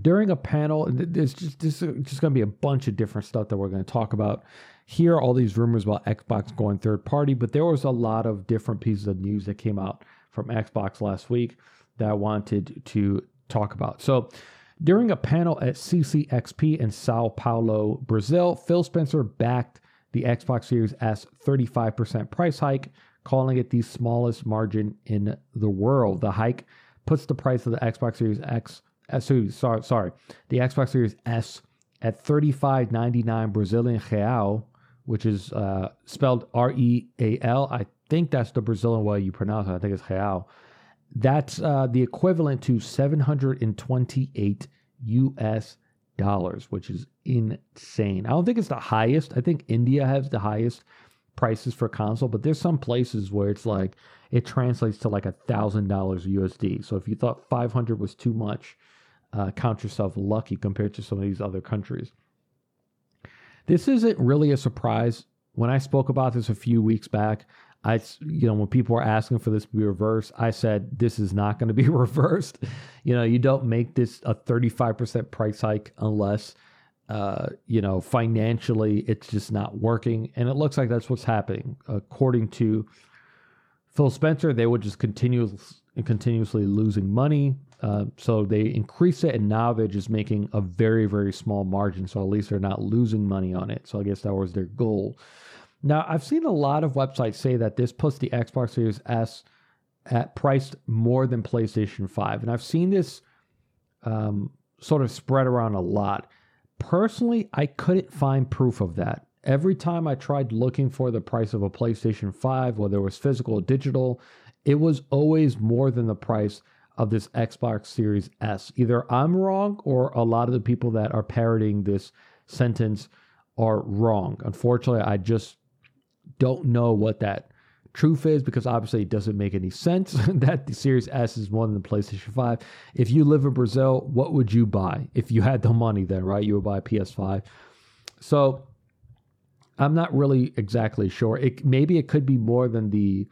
during a panel, there's just is just going to be a bunch of different stuff that we're going to talk about. Here, all these rumors about Xbox going third party, but there was a lot of different pieces of news that came out from Xbox last week that I wanted to talk about. So, During a panel at CCXP in Sao Paulo, Brazil, Phil Spencer backed the Xbox Series S 35% price hike, calling it the smallest margin in the world. The hike puts the price of the Xbox Series X, uh, sorry, sorry, the Xbox Series S at 35.99 Brazilian real, which is uh, spelled R E A L. I think that's the Brazilian way you pronounce it. I think it's real. That's uh, the equivalent to 728 US dollars, which is insane. I don't think it's the highest. I think India has the highest prices for console, but there's some places where it's like it translates to like a thousand dollars USD. So if you thought 500 was too much, uh, count yourself lucky compared to some of these other countries. This isn't really a surprise. When I spoke about this a few weeks back, I, you know, when people were asking for this to be reversed, I said this is not going to be [LAUGHS] reversed. You know, you don't make this a 35% price hike unless, uh, you know, financially it's just not working. And it looks like that's what's happening. According to Phil Spencer, they would just continue continuously losing money. Uh, so they increase it, and now they're making a very, very small margin. So at least they're not losing money on it. So I guess that was their goal. Now, I've seen a lot of websites say that this puts the Xbox Series S at priced more than PlayStation 5. And I've seen this um, sort of spread around a lot. Personally, I couldn't find proof of that. Every time I tried looking for the price of a PlayStation 5, whether it was physical or digital, it was always more than the price of this Xbox Series S. Either I'm wrong or a lot of the people that are parroting this sentence are wrong. Unfortunately, I just don't know what that truth is because obviously it doesn't make any sense [LAUGHS] that the Series S is more than the PlayStation 5. If you live in Brazil, what would you buy if you had the money then, right? You would buy a PS5. So I'm not really exactly sure. It maybe it could be more than the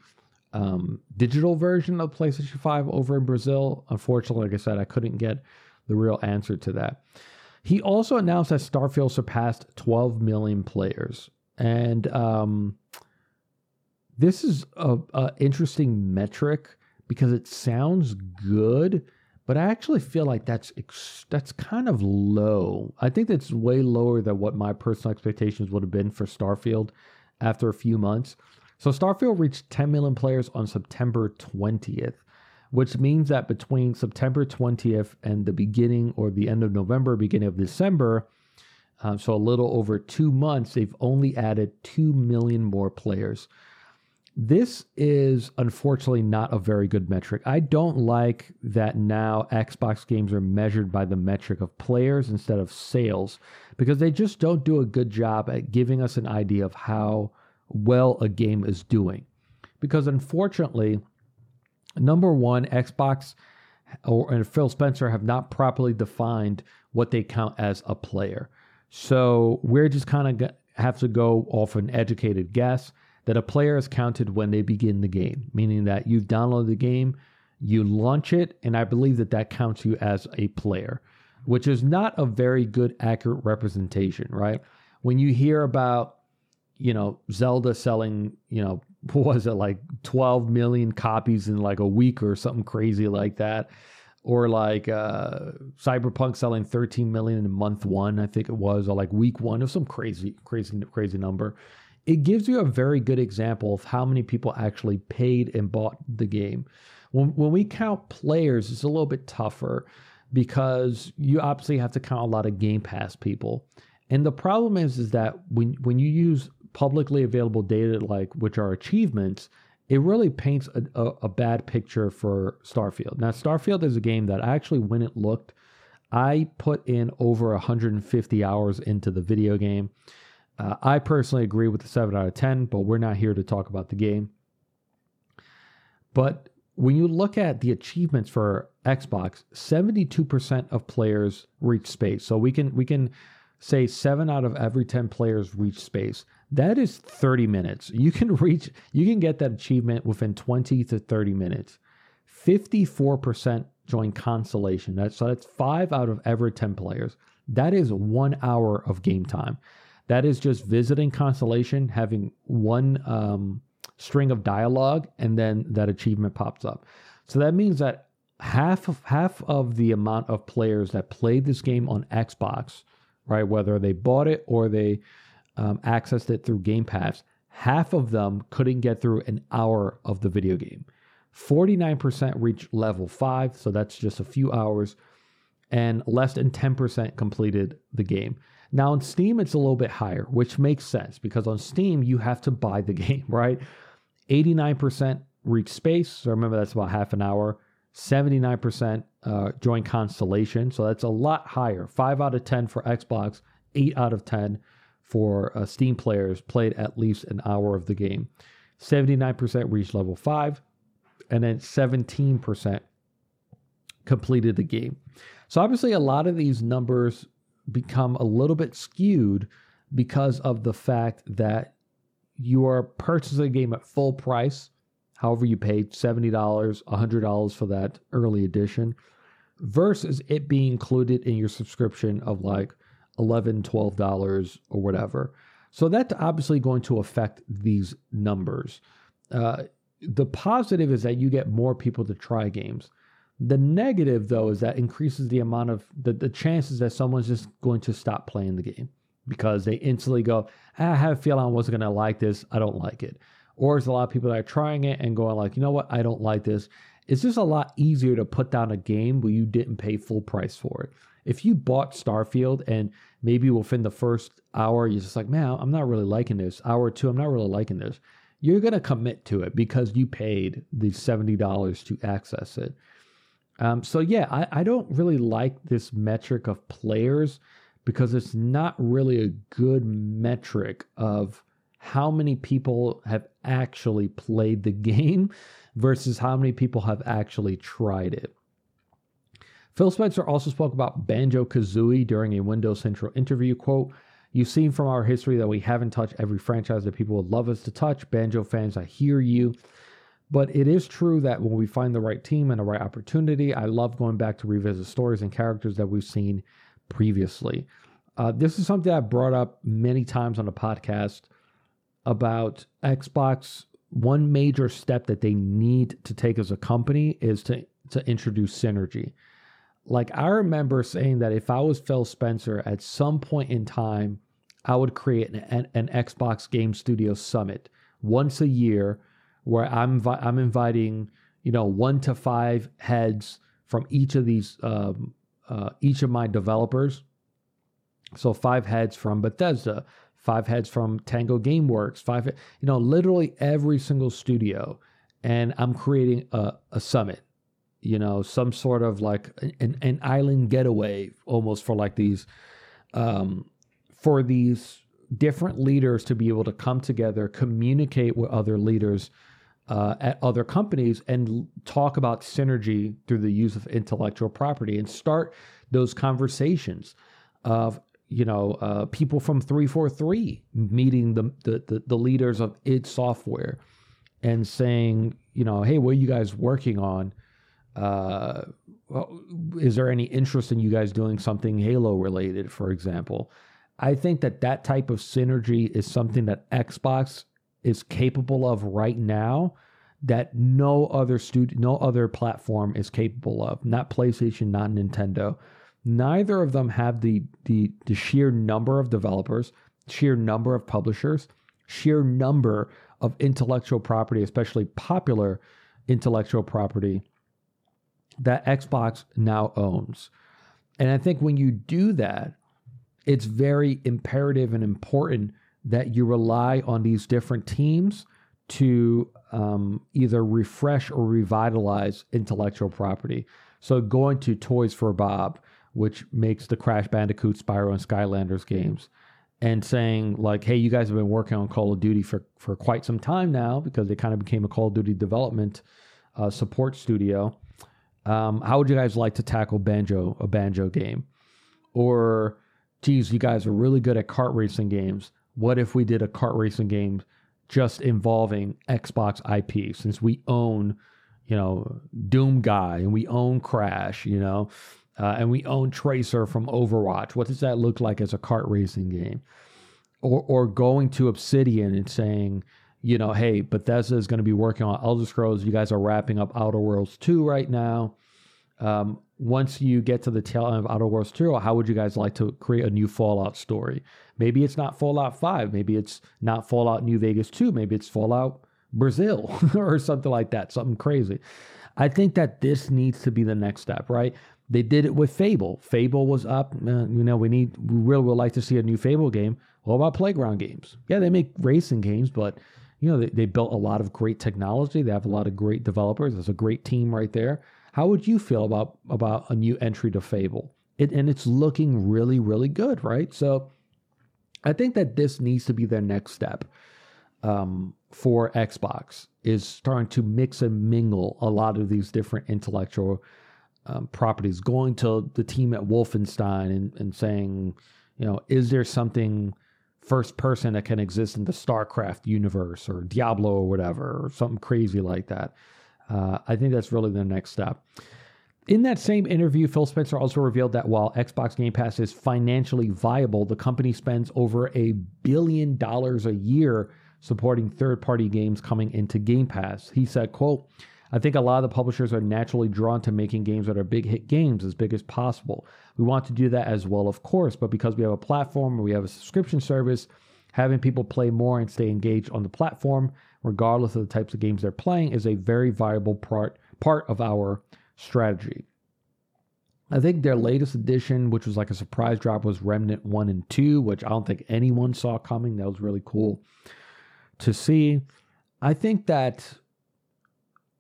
um, digital version of PlayStation 5 over in Brazil. Unfortunately, like I said, I couldn't get the real answer to that. He also announced that Starfield surpassed 12 million players. And um, this is a, a interesting metric because it sounds good, but I actually feel like that's that's kind of low. I think that's way lower than what my personal expectations would have been for Starfield after a few months. So Starfield reached 10 million players on September 20th, which means that between September 20th and the beginning or the end of November, beginning of December, um, so a little over two months, they've only added 2 million more players. This is unfortunately not a very good metric. I don't like that now Xbox games are measured by the metric of players instead of sales because they just don't do a good job at giving us an idea of how well a game is doing. Because unfortunately, number one, Xbox or and Phil Spencer have not properly defined what they count as a player. So we're just kind of have to go off an educated guess that a player is counted when they begin the game, meaning that you've downloaded the game, you launch it, and I believe that that counts you as a player, which is not a very good, accurate representation, right? When you hear about, you know, Zelda selling, you know, [LAUGHS] what was it like 12 million copies in like a week or something crazy like that or like uh, Cyberpunk selling 13 million in month one, I think it was, or like week one of some crazy, crazy, crazy number. It gives you a very good example of how many people actually paid and bought the game. When, when we count players, it's a little bit tougher because you obviously have to count a lot of Game Pass people. And the problem is, is that when when you use publicly available data like which are achievements, it really paints a, a, a, bad picture for Starfield. Now, Starfield is a game that actually, when it looked, I put in over 150 hours into the video game. Uh, I personally agree with the 7 out of 10, but we're not here to talk about the game. But when you look at the achievements for Xbox, 72% of players reach space. So we can we can say 7 out of every 10 players reach space. That is 30 minutes. You can [LAUGHS] reach, you can get that achievement within 20 to 30 minutes. 54% join Constellation. That's, so that's five out of every 10 players. That is one hour of game time. That is just visiting Constellation, having one um, string of dialogue, and then that achievement pops up. So that means that half of half of the amount of players that played this game on Xbox, right? Whether they bought it or they um, accessed it through Game Pass, half of them couldn't get through an hour of the video game. 49% reached level five, so that's just a few hours, and less than 10% completed the game. Now on Steam, it's a little bit higher, which makes sense because on Steam, you have to buy the [LAUGHS] game, right? 89% reach space. So remember, that's about half an hour. 79% uh, join Constellation. So that's a lot higher. Five out of 10 for Xbox, eight out of 10 for uh, Steam players played at least an hour of the game. 79% reached level five, and then 17% completed the game. So obviously, a lot of these numbers become a little bit skewed because of the fact that you are purchasing a game at full price however you paid $70, $100 for that early edition, versus it being included in your subscription of like $11, $12 or whatever. So that's obviously going to affect these numbers. Uh, the positive is that you get more people to try games. The negative, though, is that increases the amount of the, the chances that someone's just going to stop playing the game because they instantly go, ah, I have a feeling I wasn't going to like this. I don't like it. Or there's a lot of people that are trying it and going like, you know what, I don't like this. It's just a lot easier to put down a game where you didn't pay full price for it. If you bought Starfield and maybe within the first hour you're just like, man, I'm not really liking this. Hour two, I'm not really liking this. You're gonna commit to it because you paid the seventy dollars to access it. Um, so yeah, I, I don't really like this metric of players because it's not really a good metric of how many people have actually played the [LAUGHS] game versus how many people have actually tried it. Phil Spencer also spoke about Banjo Kazooie during a Windows Central interview. Quote, You've seen from our history that we haven't touched every franchise that people would love us to touch. Banjo fans, I hear you. But it is true that when we find the right team and the right opportunity, I love going back to revisit stories and characters that we've seen previously. Uh, this is something I've brought up many times on the podcast about Xbox, one major step that they need to take as a company is to to introduce synergy. Like I remember saying that if I was Phil Spencer at some point in time, I would create an, an, an Xbox Game Studio Summit once a year, where I'm I'm inviting you know one to five heads from each of these um, uh, each of my developers. So five heads from Bethesda, five heads from Tango Gameworks, five, you know, literally every single studio. And I'm creating a, a summit, you know, some sort of like an, an island getaway almost for like these, um, for these different leaders to be able to come together, communicate with other leaders uh, at other companies, and talk about synergy through the use of intellectual property and start those conversations of you know, uh, people from 343 meeting the, the, the, the leaders of id Software and saying, you know, hey, what are you guys working on? Uh, is there any interest in you guys doing something Halo related, for example? I think that that type of synergy is something that Xbox is capable of right now that no other studio, no other platform is capable of. Not PlayStation, not Nintendo. Neither of them have the, the, the sheer number of developers, sheer number of publishers, sheer number of intellectual property, especially popular intellectual property that Xbox now owns. And I think when you do that, it's very imperative and important that you rely on these different teams to um, either refresh or revitalize intellectual property. So going to Toys for Bob, which makes the Crash Bandicoot, Spyro, and Skylanders games, and saying like, "Hey, you guys have been working on Call of Duty for for quite some time now because they kind of became a Call of Duty development uh, support studio. Um, how would you guys like to tackle Banjo, a Banjo game, or geez, you guys are really good at kart racing games. What if we did a kart racing game just involving Xbox IP since we own, you know, Doom Guy and we own Crash, you know, uh, and we own Tracer from Overwatch. What does that look like as a kart racing game? Or, or going to Obsidian and saying, you know, hey, Bethesda is going to be working on Elder Scrolls. You guys are wrapping up Outer Worlds 2 right now. Um, once you get to the tail end of Outer Worlds 2, how would you guys like to create a new Fallout story? Maybe it's not Fallout 5. Maybe it's not Fallout New Vegas 2. Maybe it's Fallout Brazil [LAUGHS] or something like that, something crazy. I think that this needs to be the next step, right? They did it with Fable. Fable was up. Uh, you know, we need, we really would like to see a new Fable game. What about playground games? Yeah, they make racing games, but you know, they, they built a lot of great technology. They have a lot of great developers. There's a great team right there. How would you feel about about a new entry to Fable? It, and it's looking really, really good, right? So I think that this needs to be their next step um, for Xbox is starting to mix and mingle a lot of these different intellectual um, properties, going to the team at Wolfenstein and, and saying, you know, is there something first person that can exist in the StarCraft universe or Diablo or whatever, or something crazy like that? Uh, I think that's really the next step. In that same interview, Phil Spencer also revealed that while Xbox Game Pass is financially viable, the company spends over a billion dollars a year supporting third-party games coming into Game Pass. He said, quote, I think a lot of the publishers are naturally drawn to making games that are big hit games as big as possible. We want to do that as well, of course, but because we have a platform, we have a subscription service, having people play more and stay engaged on the platform, regardless of the types of games they're playing, is a very viable part part of our strategy. I think their latest edition, which was like a surprise drop, was Remnant 1 and 2, which I don't think anyone saw coming. That was really cool to see. I think that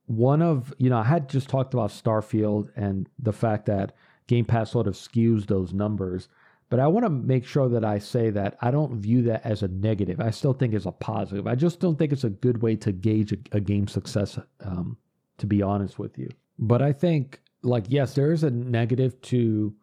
one of you know I had just talked about Starfield and the fact that Game Pass sort of skews those numbers, but I want to make sure that I say that I don't view that as a negative. I still think it's a positive. I just don't think it's a good way to gauge a, a game success. Um, to be honest with you, but I think like yes, there is a negative to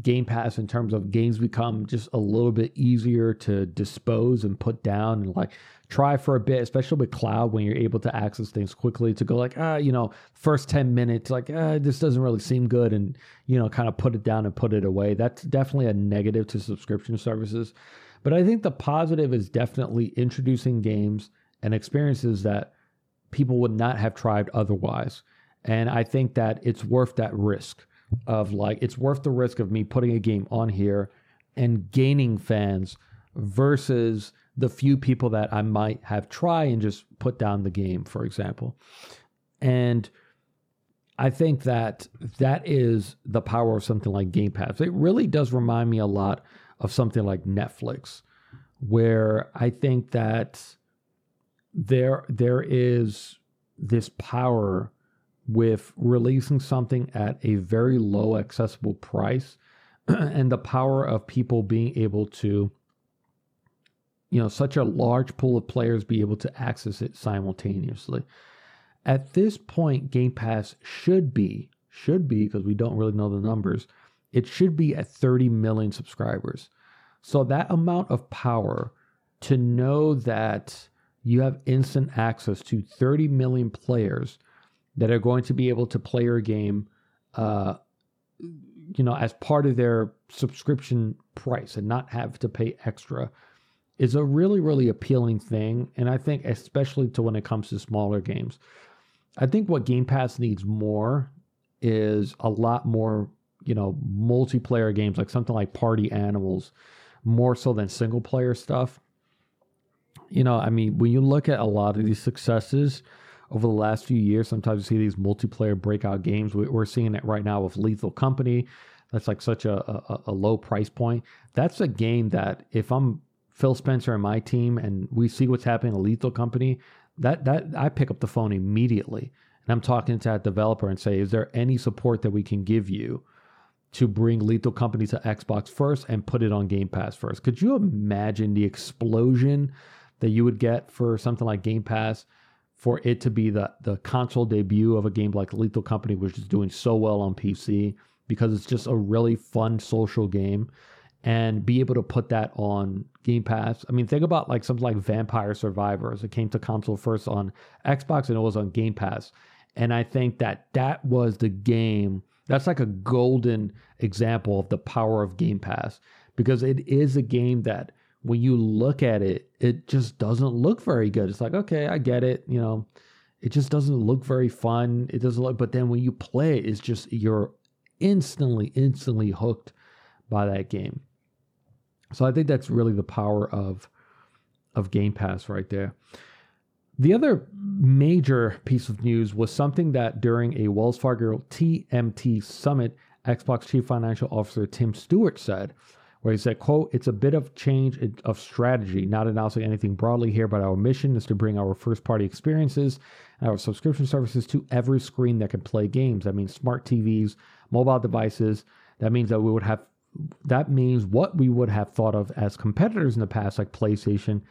Game Pass in terms of games become just a little bit easier to dispose and put down and like try for a bit, especially with cloud when you're able to access things quickly to go like, ah, you know, first 10 minutes, like, ah, this doesn't really seem good and, you know, kind of put it down and put it away. That's definitely a negative to subscription services. But I think the positive is definitely introducing games and experiences that people would not have tried otherwise. And I think that it's worth that risk of like, it's worth the risk of me putting a game on here and gaining fans versus the few people that I might have try and just put down the game, for example. And I think that that is the power of something like Game Pass. It really does remind me a lot of something like Netflix, where I think that there there is this power with releasing something at a very low accessible price [CLEARS THROAT] and the power of people being able to you know such a large pool of players be able to access it simultaneously. At this point, Game Pass should be should be because we don't really know the numbers. It should be at 30 million subscribers. So that amount of power to know that you have instant access to 30 million players that are going to be able to play your game uh, you know as part of their subscription price and not have to pay extra is a really, really appealing thing. And I think, especially to when it comes to smaller games, I think what Game Pass needs more is a lot more, you know, multiplayer games like something like Party Animals, more so than single player stuff. You know, I mean, when you look at a lot of these successes over the last few years, sometimes you see these multiplayer breakout games. We're seeing it right now with Lethal Company. That's like such a, a, a low price point. That's a game that if I'm Phil Spencer and my team, and we see what's happening at Lethal Company, that that I pick up the phone immediately and I'm talking to that developer and say, is there any support that we can give you to bring Lethal Company to Xbox first and put it on Game Pass first? Could you imagine the explosion that you would get for something like Game Pass? For it to be the the console debut of a game like Lethal Company, which is doing so well on PC because it's just a really fun social game and be able to put that on Game Pass. I mean, think about like something like Vampire Survivors. It came to console first on Xbox and it was on Game Pass. And I think that that was the game. That's like a golden example of the power of Game Pass because it is a game that when you look at it, it just doesn't look very good. It's like, okay, I get it. You know, It just doesn't look very fun. It doesn't look, but then when you play it, it's just you're instantly, instantly hooked by that game. So I think that's really the power of of Game Pass right there. The other major piece of news was something that during a Wells Fargo TMT summit, Xbox Chief Financial Officer Tim Stewart said, where he said, quote, it's a bit of change of strategy, not announcing anything broadly here, but our mission is to bring our first party experiences and our subscription services to every screen that can play games. That means smart TVs, mobile devices. That means that we would have that means what we would have thought of as competitors in the past, like PlayStation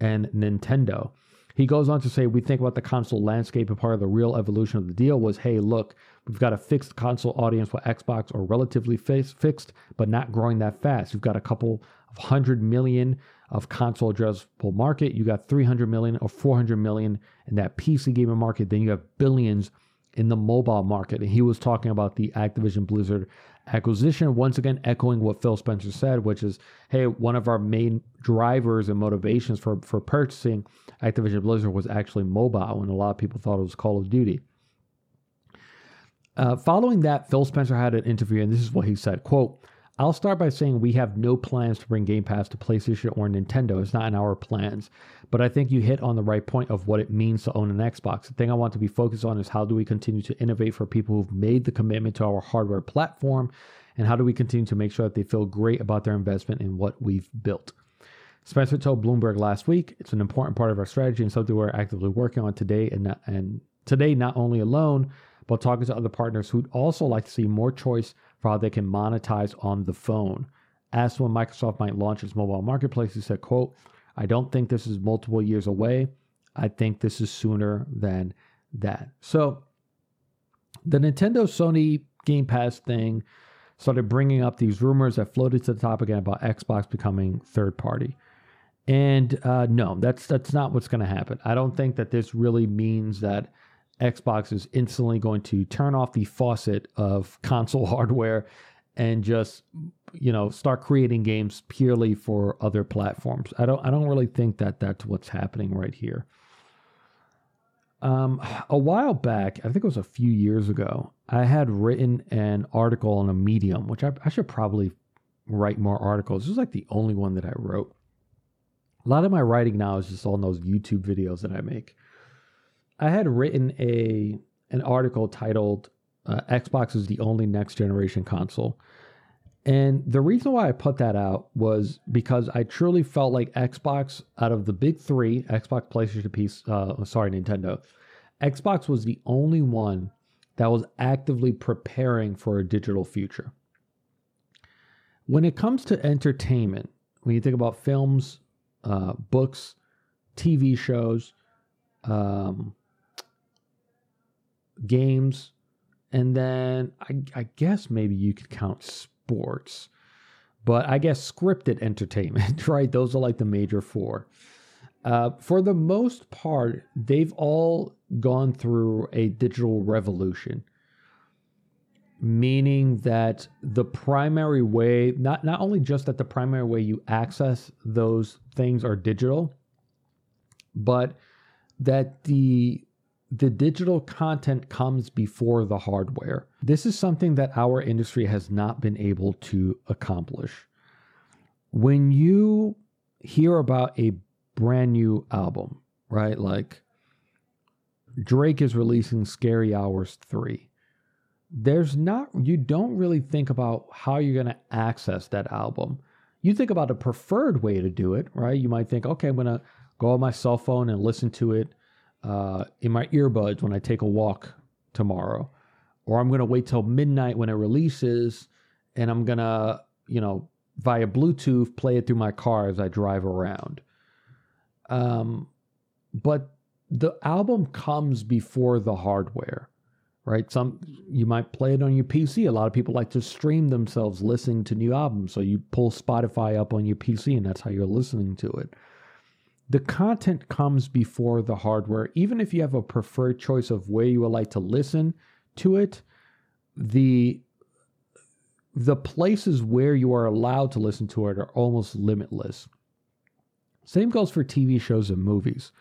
and Nintendo. He goes on to say, We think about the console landscape, and part of the real evolution of the deal was hey, look, we've got a fixed console audience with Xbox, or relatively fixed, but not growing that fast. You've got a couple of hundred million of console addressable market. You got 300 million or 400 million in that PC gaming market. Then you have billions in the mobile market. And he was talking about the Activision Blizzard acquisition, once again echoing what Phil Spencer said, which is, hey, one of our main drivers and motivations for, for purchasing Activision Blizzard was actually mobile, and a lot of people thought it was Call of Duty. Uh, following that, Phil Spencer had an interview, and this is what he said, quote, I'll start by saying we have no plans to bring Game Pass to PlayStation or Nintendo. It's not in our plans. But I think you hit on the right point of what it means to own an Xbox. The thing I want to be focused on is how do we continue to innovate for people who've made the commitment to our hardware platform, and how do we continue to make sure that they feel great about their investment in what we've built. Spencer told Bloomberg last week, it's an important part of our strategy and something we're actively working on today and not, and today not only alone, but talking to other partners who'd also like to see more choice for how they can monetize on the phone. Asked when Microsoft might launch its mobile marketplace, he said, quote, I don't think this is multiple years away. I think this is sooner than that. So the Nintendo Sony Game Pass thing started bringing up these rumors that floated to the top again about Xbox becoming third party. And uh, no, that's that's not what's going to happen. I don't think that this really means that Xbox is instantly going to turn off the faucet of [LAUGHS] console hardware and just you know start creating games purely for other platforms. I don't I don't really think that that's what's happening right here. Um, a while back, I think it was a few years ago, I had written an article on a Medium, which I, I should probably write more articles. This was like the only one that I wrote. A lot of my writing now is just on those YouTube videos that I make. I had written a an article titled uh, "Xbox is the only next generation console," and the reason why I put that out was because I truly felt like Xbox, out of the big three, Xbox, PlayStation, piece, uh, sorry, Nintendo, Xbox was the only one that was actively preparing for a digital future. When it comes to entertainment, when you think about films, uh, books, TV shows, um, games, and then I, I guess maybe you could count sports, but I guess scripted [LAUGHS] entertainment, right? Those are like the major four. Uh, for the most part, they've all gone through a digital revolution, meaning that the primary way, not, not only just that the primary way you access those things are digital, but that the the digital content comes before the hardware. This is something that our industry has not been able to accomplish. When you hear about a brand new album, right? Like Drake is releasing Scary Hours 3. There's not, you don't really think about how you're going to access that album. You think about a preferred way to do it, right? You might think, okay, I'm going to go on my cell phone and listen to it uh, in my earbuds when I take a walk tomorrow, or I'm going to wait till midnight when it releases, and I'm going to, you know, via Bluetooth play it through my car as I drive around. Um, but the album comes before the hardware, right? Some you might play it on your PC. A lot of people like to stream themselves listening to new albums, so you pull Spotify up on your PC, and that's how you're listening to it the content comes before the hardware. Even if you have a preferred choice of where you would like to listen to it, the the places where you are allowed to listen to it are almost limitless. Same goes for TV shows and movies.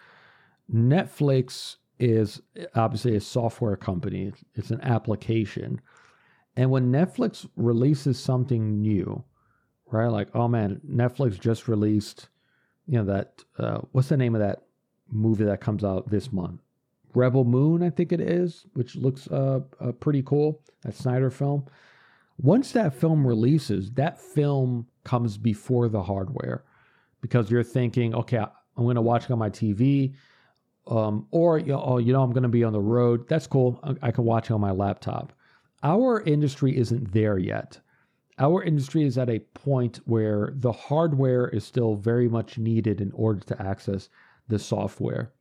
Netflix is obviously a software company, it's an application. And when Netflix releases something new, right? Like, oh man, Netflix just released, you know, that, uh, what's the name of that movie that comes out this month? Rebel Moon, I think it is, which looks uh, uh, pretty cool. That Snyder film. Once that film releases, that film comes before the hardware because you're thinking, okay, I'm going to watch it on my TV, um, or you know, oh, you know, I'm going to be on the road. That's cool. I, I can watch it on my laptop. Our industry isn't there yet. Our industry is at a point where the hardware is still very much needed in order to access the software.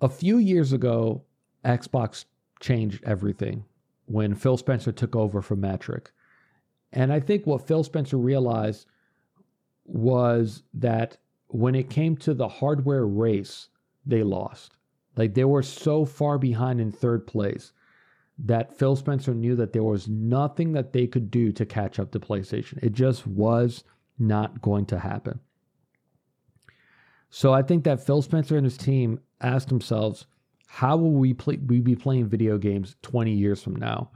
A few years ago, Xbox changed everything when Phil Spencer took over from Mattrick. And I think what Phil Spencer realized was that when it came to the hardware race, they lost. Like they were so far behind in third place that Phil Spencer knew that there was nothing that they could do to catch up to PlayStation. It just was not going to happen. So I think that Phil Spencer and his team asked themselves, how will we play, we be playing video games 20 years from now?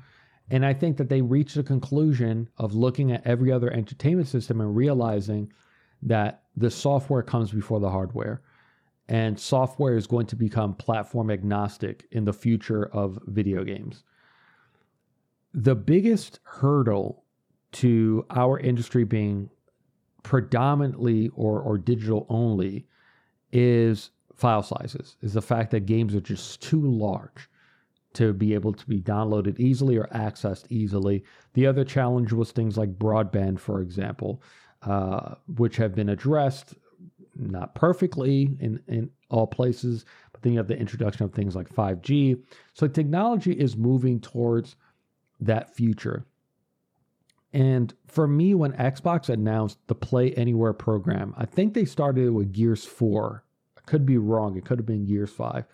And I think that they reached a conclusion of looking at every other entertainment system and realizing that the software comes before the hardware. And software is going to become platform agnostic in the future of video games. The biggest hurdle to our industry being predominantly or, or digital only is file sizes, is the fact that games are just too large to be able to be downloaded easily or accessed easily. The other challenge was things like broadband, for example, uh, which have been addressed not perfectly in, in all places, but then you have the introduction of things like 5G. So technology is moving towards that future. And for me, when Xbox announced the Play Anywhere program, I think they started it with Gears 4. I could be wrong. It could have been Gears 5.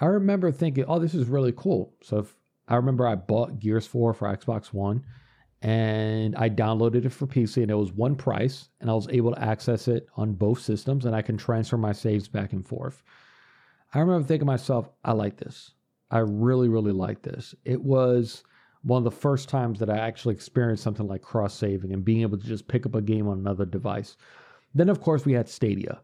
I remember thinking, oh, this is really cool. So if, I remember I bought Gears 4 for Xbox One and I downloaded it for PC and it was one price and I was able to access it on both systems and I can transfer my saves back and forth. I remember thinking to myself, I like this. I really, really like this. It was one of the first times that I actually experienced something like cross saving and being able to just pick up a game on another device. Then, of course, we had Stadia.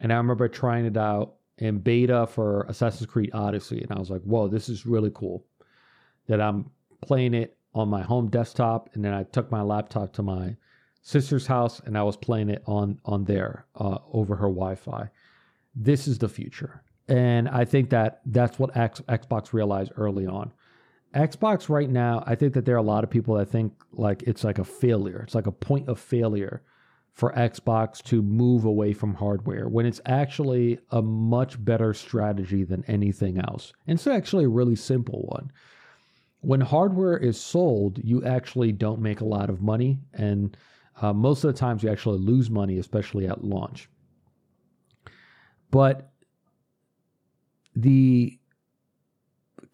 And I remember trying it out in beta for Assassin's Creed Odyssey. And I was like, whoa, this is really cool that I'm playing it on my home desktop. And then I took my laptop to my sister's house and I was playing it on, on there uh, over her Wi Fi. This is the future. And I think that that's what X, Xbox realized early on. Xbox right now, I think that there are a lot of people that think like it's like a failure. It's like a point of failure for Xbox to move away from hardware when it's actually a much better strategy than anything else. And it's actually a really simple one. When hardware is sold, you actually don't make a lot of money. And uh, most of the times you actually lose money, especially at launch. But the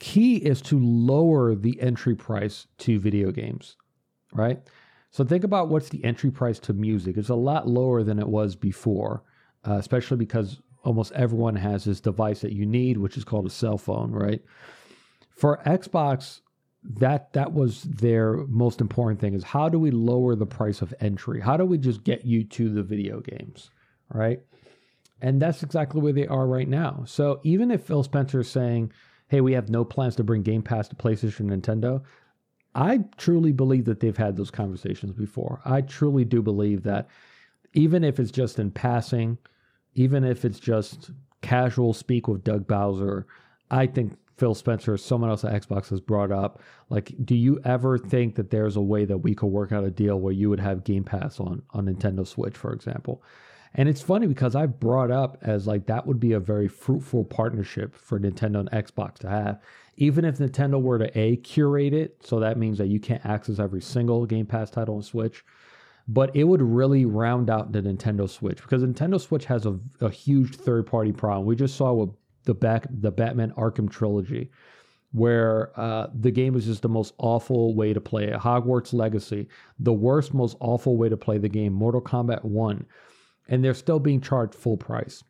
key is to lower the entry price to video games, right? So think about what's the entry price to music. It's a lot lower than it was before, uh, especially because almost everyone has this device that you need, which is called a cell phone, right? For Xbox, that that was their most important thing is how do we lower the price of entry? How do we just get you to the video games, right? And that's exactly where they are right now. So even if Phil Spencer is saying, "Hey, we have no plans to bring Game Pass to PlayStation, Nintendo," I truly believe that they've had those conversations before. I truly do believe that even if it's just in passing, even if it's just casual speak with Doug Bowser, I think Phil Spencer or someone else at Xbox has brought up, like, do you ever think that there's a way that we could work out a deal where you would have Game Pass on on Nintendo Switch, for example? And it's funny because I brought up as like that would be a very fruitful partnership for Nintendo and Xbox to have even if Nintendo were to a curate it, so that means that you can't access every single Game Pass title on Switch, but it would really round out the Nintendo Switch because Nintendo Switch has a, a huge third party problem. We just saw with the back the Batman Arkham trilogy, where uh, the game is just the most awful way to play it. Hogwarts Legacy, the worst, most awful way to play the game. Mortal Kombat One, and they're still being charged full price.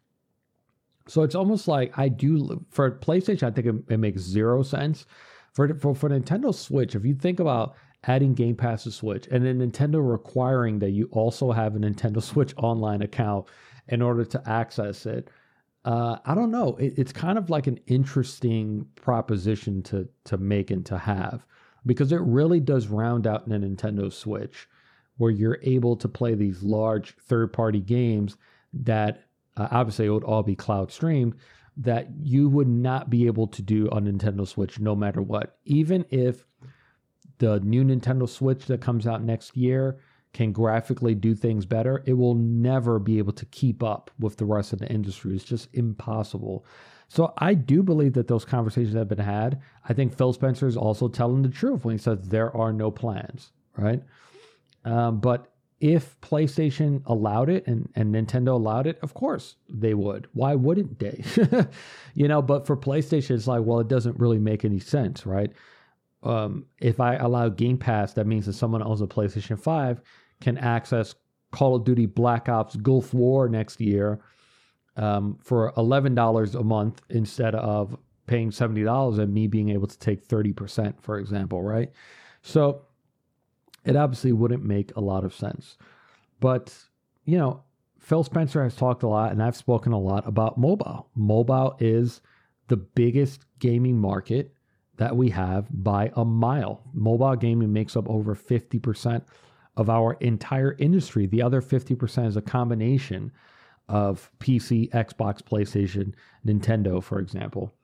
So it's almost like I do for PlayStation. I think it, it makes zero sense for, for for Nintendo Switch. If you think about adding Game Pass to Switch and then Nintendo requiring that you also have a Nintendo [LAUGHS] Switch online account in order to access it, uh, I don't know. It, it's kind of like an interesting proposition to to make and to have because it really does round out a Nintendo Switch where you're able to play these large third party games that uh, obviously it would all be cloud streamed that you would not be able to do on Nintendo Switch no matter what. Even if the new Nintendo Switch that comes out next year can graphically do things better, it will never be able to keep up with the rest of the industry. It's just impossible. So I do believe that those conversations have been had. I think Phil Spencer is also telling the truth when he says there are no plans, right? Um, but if PlayStation allowed it and, and Nintendo allowed it, of course they would. Why wouldn't they? [LAUGHS] you know, but for PlayStation, it's like, well, it doesn't really make any sense, right? Um, if I allow Game Pass, that means that someone owns a PlayStation 5 can access Call of Duty Black Ops Gulf War next year um, for $11 a month instead of paying $70 and me being able to take 30%, for example, right? So it obviously wouldn't make a lot of sense. But, you know, Phil Spencer has talked a lot, and I've spoken a lot about mobile. Mobile is the biggest gaming market that we have by a mile. Mobile gaming makes up over 50% of our entire industry. The other 50% is a combination of PC, Xbox, PlayStation, Nintendo, for example.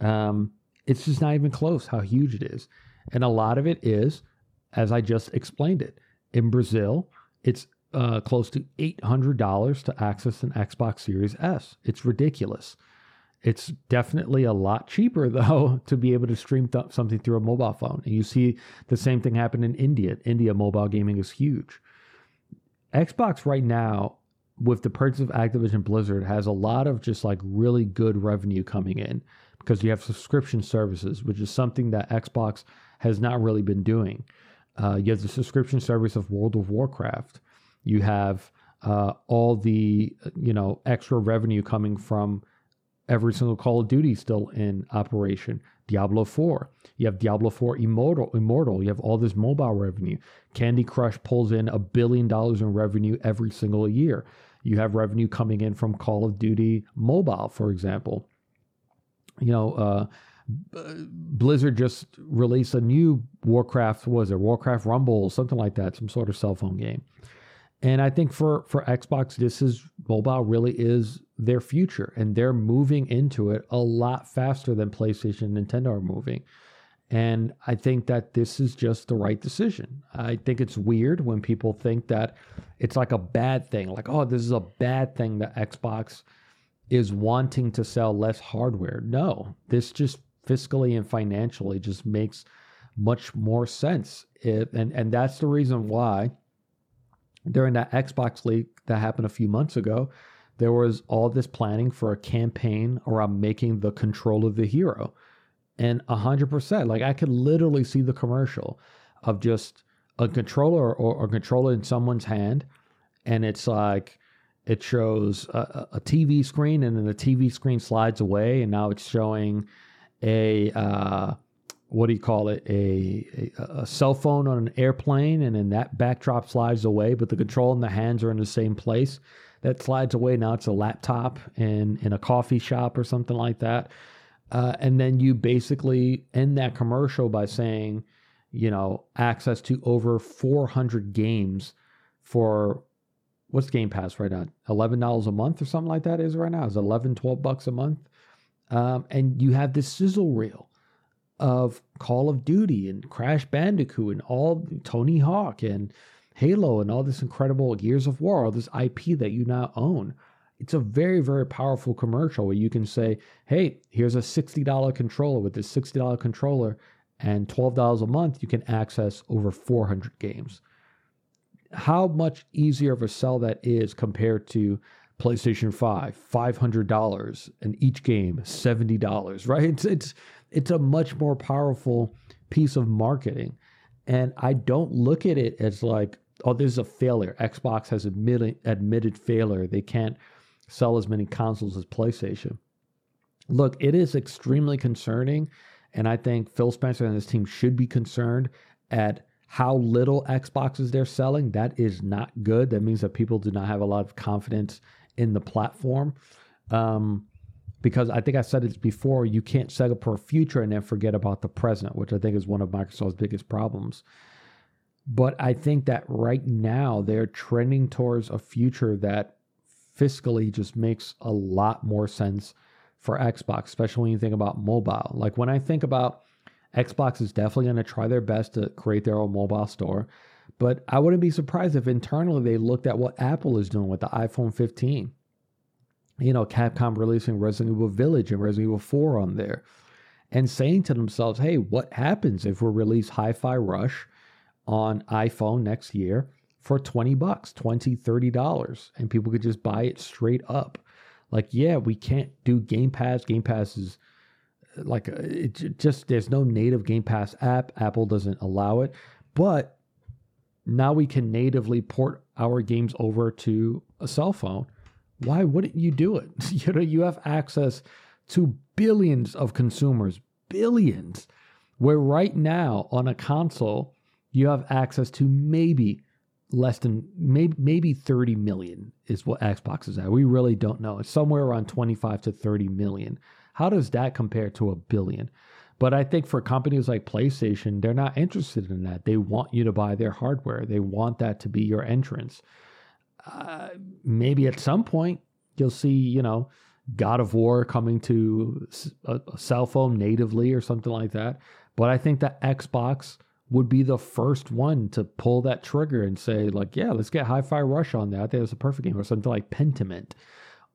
Um, it's just not even close how huge it is. And a lot of it is, as I just explained it, in Brazil, it's uh, close to $800 to access an Xbox Series S. It's ridiculous. It's definitely a lot cheaper [LAUGHS] though to be able to stream th- something through a mobile phone. And you see the same thing happen in India. India mobile gaming is huge. Xbox right now with the purchase of Activision Blizzard has a lot of just like really good revenue coming in because you have subscription services, which is something that Xbox has not really been doing. Uh, you have the subscription service of World of Warcraft. You have uh, all the you know extra revenue coming from every single Call of Duty still in operation. Diablo 4. You have Diablo 4 Immortal. Immortal. You have all this mobile revenue. Candy Crush pulls in a billion dollars in revenue every single year. You have revenue coming in from Call of Duty Mobile, for example. You know, uh, Blizzard just released a new Warcraft. Was it Warcraft Rumble, something like that, some sort of cell phone game. And I think for for Xbox, this is mobile really is their future, and they're moving into it a lot faster than PlayStation and Nintendo are moving. And I think that this is just the right decision. I think it's weird when people think that it's like a bad thing, like, oh, this is a bad thing that Xbox is wanting to sell less hardware. No, this just fiscally and financially just makes much more sense. It, and, and that's the reason why during that Xbox leak that happened a few months ago, there was all this planning for a campaign around making the controller the hero. And 100%, like I could literally see the commercial of just a controller or a controller in someone's hand. And it's like, it shows a, a, TV screen and then the TV screen slides away. And now it's showing a, uh, what do you call it? A, a, a cell phone on an airplane and then that backdrop slides away but the control and the hands are in the same place. That slides away. Now it's a laptop in in a coffee shop or something like that. Uh, and then you basically end that commercial by saying you know access to over 400 games for what's game pass right now? $11 a month or something like that is right now? Is 11 12 bucks a month um, and you have this sizzle reel of Call of Duty and Crash Bandicoot and all Tony Hawk and Halo and all this incredible Gears of War, all this IP that you now own. It's a very, very powerful commercial where you can say, hey, here's a $60 controller. With this $60 controller and $12 a month, you can access over 400 games. How much easier of a sell that is compared to PlayStation 5, $500, and each game, $70, right? It's, it's it's a much more powerful piece of marketing. And I don't look at it as like, oh, this is a failure. Xbox has admitted admitted failure. They can't sell as many consoles as PlayStation. look, it is extremely concerning. And I think Phil Spencer and his team should be concerned at how little Xboxes they're selling. That is not good. That means that people do not have a lot of confidence in the platform. Um, because I think I said it before, you can't set up for a future and then forget about the present, which I think is one of Microsoft's biggest problems. But I think that right now they're trending towards a future that fiscally just makes a lot more sense for Xbox, especially when you think about mobile. Like when I think about Xbox is definitely going to try their best to create their own mobile store, but I wouldn't be surprised if internally they looked at what Apple is doing with the iPhone 15. You know, Capcom releasing Resident Evil Village and Resident Evil 4 on there and saying to themselves, hey, what happens if we release Hi Fi Rush on iPhone next year for 20 bucks, 20, 30 dollars, and people could just buy it straight up? Like, yeah, we can't do Game Pass. Game Pass is like uh, it just there's no native Game Pass app. Apple doesn't allow it, but now we can natively port our games over to a cell phone. Why wouldn't you do it? [LAUGHS] you know, you have access to billions of consumers, billions. Where right now on a console, you have access to maybe less than maybe maybe 30 million is what Xbox is at. We really don't know. It's somewhere around 25 to 30 million. How does that compare to a billion? But I think for companies like PlayStation, they're not interested in that. They want you to buy their hardware. They want that to be your entrance. Uh, maybe at some point you'll see, you know, God of War coming to a, a cell phone natively or something like that. But I think that Xbox would be the first one to pull that trigger and say, like, yeah, let's get Hi Fi Rush on that. Think it's a perfect game or something like Pentiment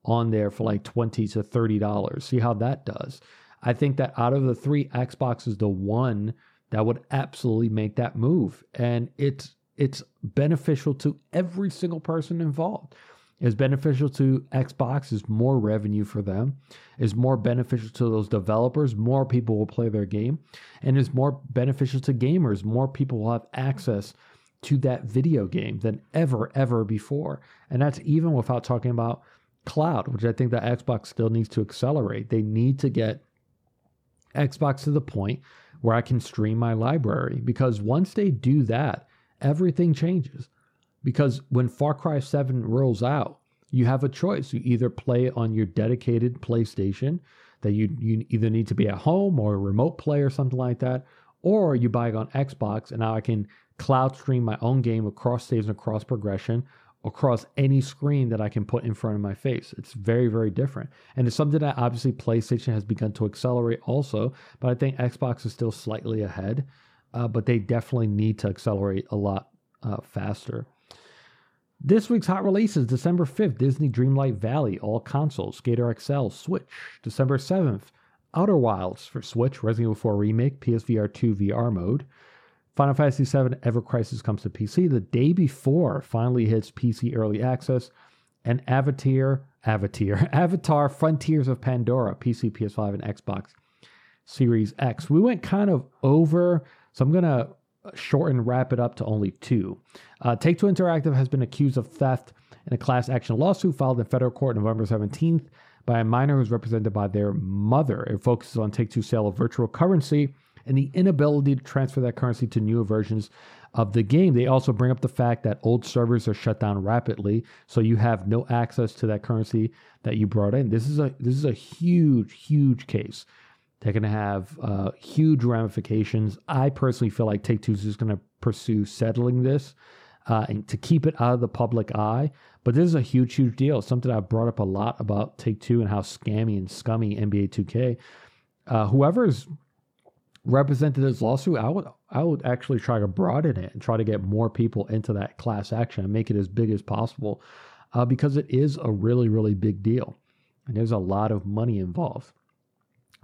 on there for like 20 to 30 dollars. See how that does. I think that out of the three, Xbox is the one that would absolutely make that move. And it's it's beneficial to every single person involved It's beneficial to Xbox, is more revenue for them, is more beneficial to those developers, more people will play their game, and is more beneficial to gamers. More people will have access to that video game than ever, ever before. And that's even without talking about cloud, which I think that Xbox still needs to accelerate. They need to get Xbox to the point where I can stream my library because once they do that, everything changes because when Far Cry 7 rolls out, you have a choice. You either play on your dedicated PlayStation that you, you either need to be at home or a remote play or something like that, or you buy it on Xbox and now I can cloud stream my own game across saves and across progression across any screen that I can put in front of my face. It's very, very different. And it's something that obviously PlayStation has begun to accelerate also, but I think Xbox is still slightly ahead. Uh, but they definitely need to accelerate a lot uh, faster. This week's hot releases December 5th, Disney Dreamlight Valley, all consoles, Skater XL, Switch. December 7th, Outer Wilds for Switch, Resident Evil 4 Remake, PSVR 2 VR mode. Final Fantasy VII Ever Crisis comes to PC the day before, finally hits PC early access. And Avatar, Avatar, [LAUGHS] Avatar Frontiers of Pandora, PC, PS5, and Xbox Series X. We went kind of over, so I'm going to shorten, wrap it up to only two. Uh, Take Two Interactive has been accused of theft in a class action lawsuit filed in federal court November 17th by a minor who's represented by their mother. It focuses on Take Two's sale of virtual currency and the inability to transfer that currency to newer versions of the game. They also bring up the fact that old servers are shut down rapidly, so you have no access to that currency that you brought in. This is a this is a huge, huge case. They're going to have uh, huge ramifications. I personally feel like Take Two is just going to pursue settling this uh, and to keep it out of the public eye. But this is a huge, huge deal. Something I've brought up a lot about Take Two and how scammy and scummy NBA 2K. Uh, whoever's represented this lawsuit, I would I would actually try to broaden it and try to get more people into that class action and make it as big as possible, uh, because it is a really, really big deal, and there's a lot of money involved.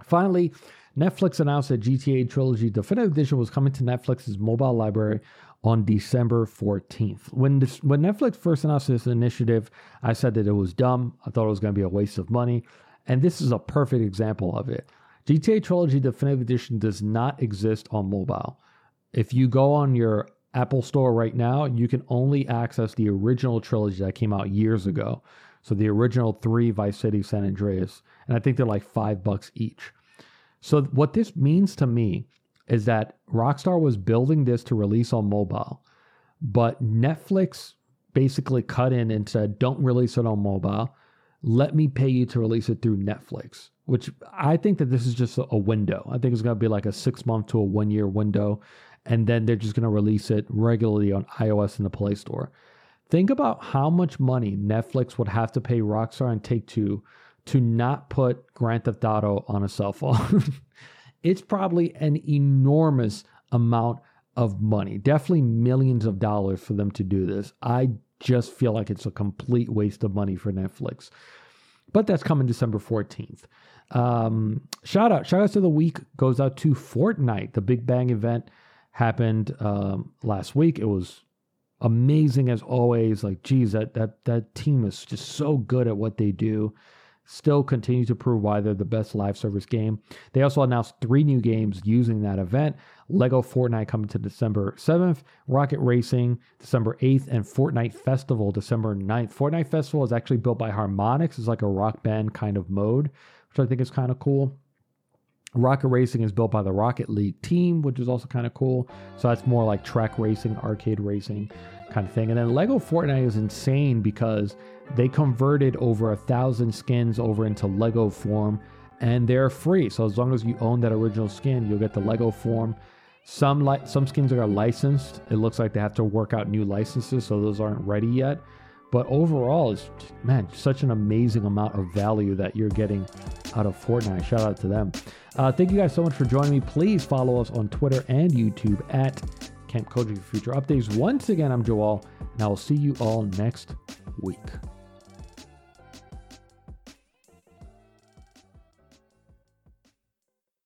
Finally, Netflix announced that GTA Trilogy Definitive Edition was coming to Netflix's mobile library on December 14th. When this, when Netflix first announced this initiative, I said that it was dumb. I thought it was going to be a waste of money, and this is a perfect example of it. GTA Trilogy Definitive Edition does not exist on mobile. If you go on your Apple Store right now, you can only access the original trilogy that came out years ago. So the original three Vice City, San Andreas, and I think they're like five bucks each. So what this means to me is that Rockstar was building this to release on mobile, but Netflix basically cut in and said, "Don't release it on mobile. Let me pay you to release it through Netflix." Which I think that this is just a window. I think it's going to be like a six month to a one year window, and then they're just going to release it regularly on iOS and the Play Store. Think about how much money Netflix would have to pay Rockstar and Take Two to not put Grand Theft Auto on a cell phone. [LAUGHS] it's probably an enormous amount of money, definitely millions of dollars for them to do this. I just feel like it's a complete waste of money for Netflix. But that's coming December 14th. Um, shout out, shout out to the week goes out to Fortnite. The Big Bang event happened um, last week. It was amazing as always. Like, geez, that that that team is just so good at what they do. Still continue to prove why they're the best live service game. They also announced three new games using that event. Lego Fortnite coming to December 7th, Rocket Racing December 8th, and Fortnite Festival December 9th. Fortnite Festival is actually built by Harmonix. It's like a rock band kind of mode, which I think is kind of cool. Rocket Racing is built by the Rocket League team, which is also kind of cool. So that's more like track racing, arcade racing kind of thing. And then Lego Fortnite is insane because they converted over a thousand skins over into Lego form and they're free. So as long as you own that original skin, you'll get the Lego form. Some li- some skins are licensed. It looks like they have to work out new licenses, so those aren't ready yet. But overall, it's man, such an amazing amount of value that you're getting out of Fortnite. Shout out to them. Uh, thank you guys so much for joining me. Please follow us on Twitter and YouTube at Kamp Koji for future updates. Once again, I'm Joel, and I will see you all next week.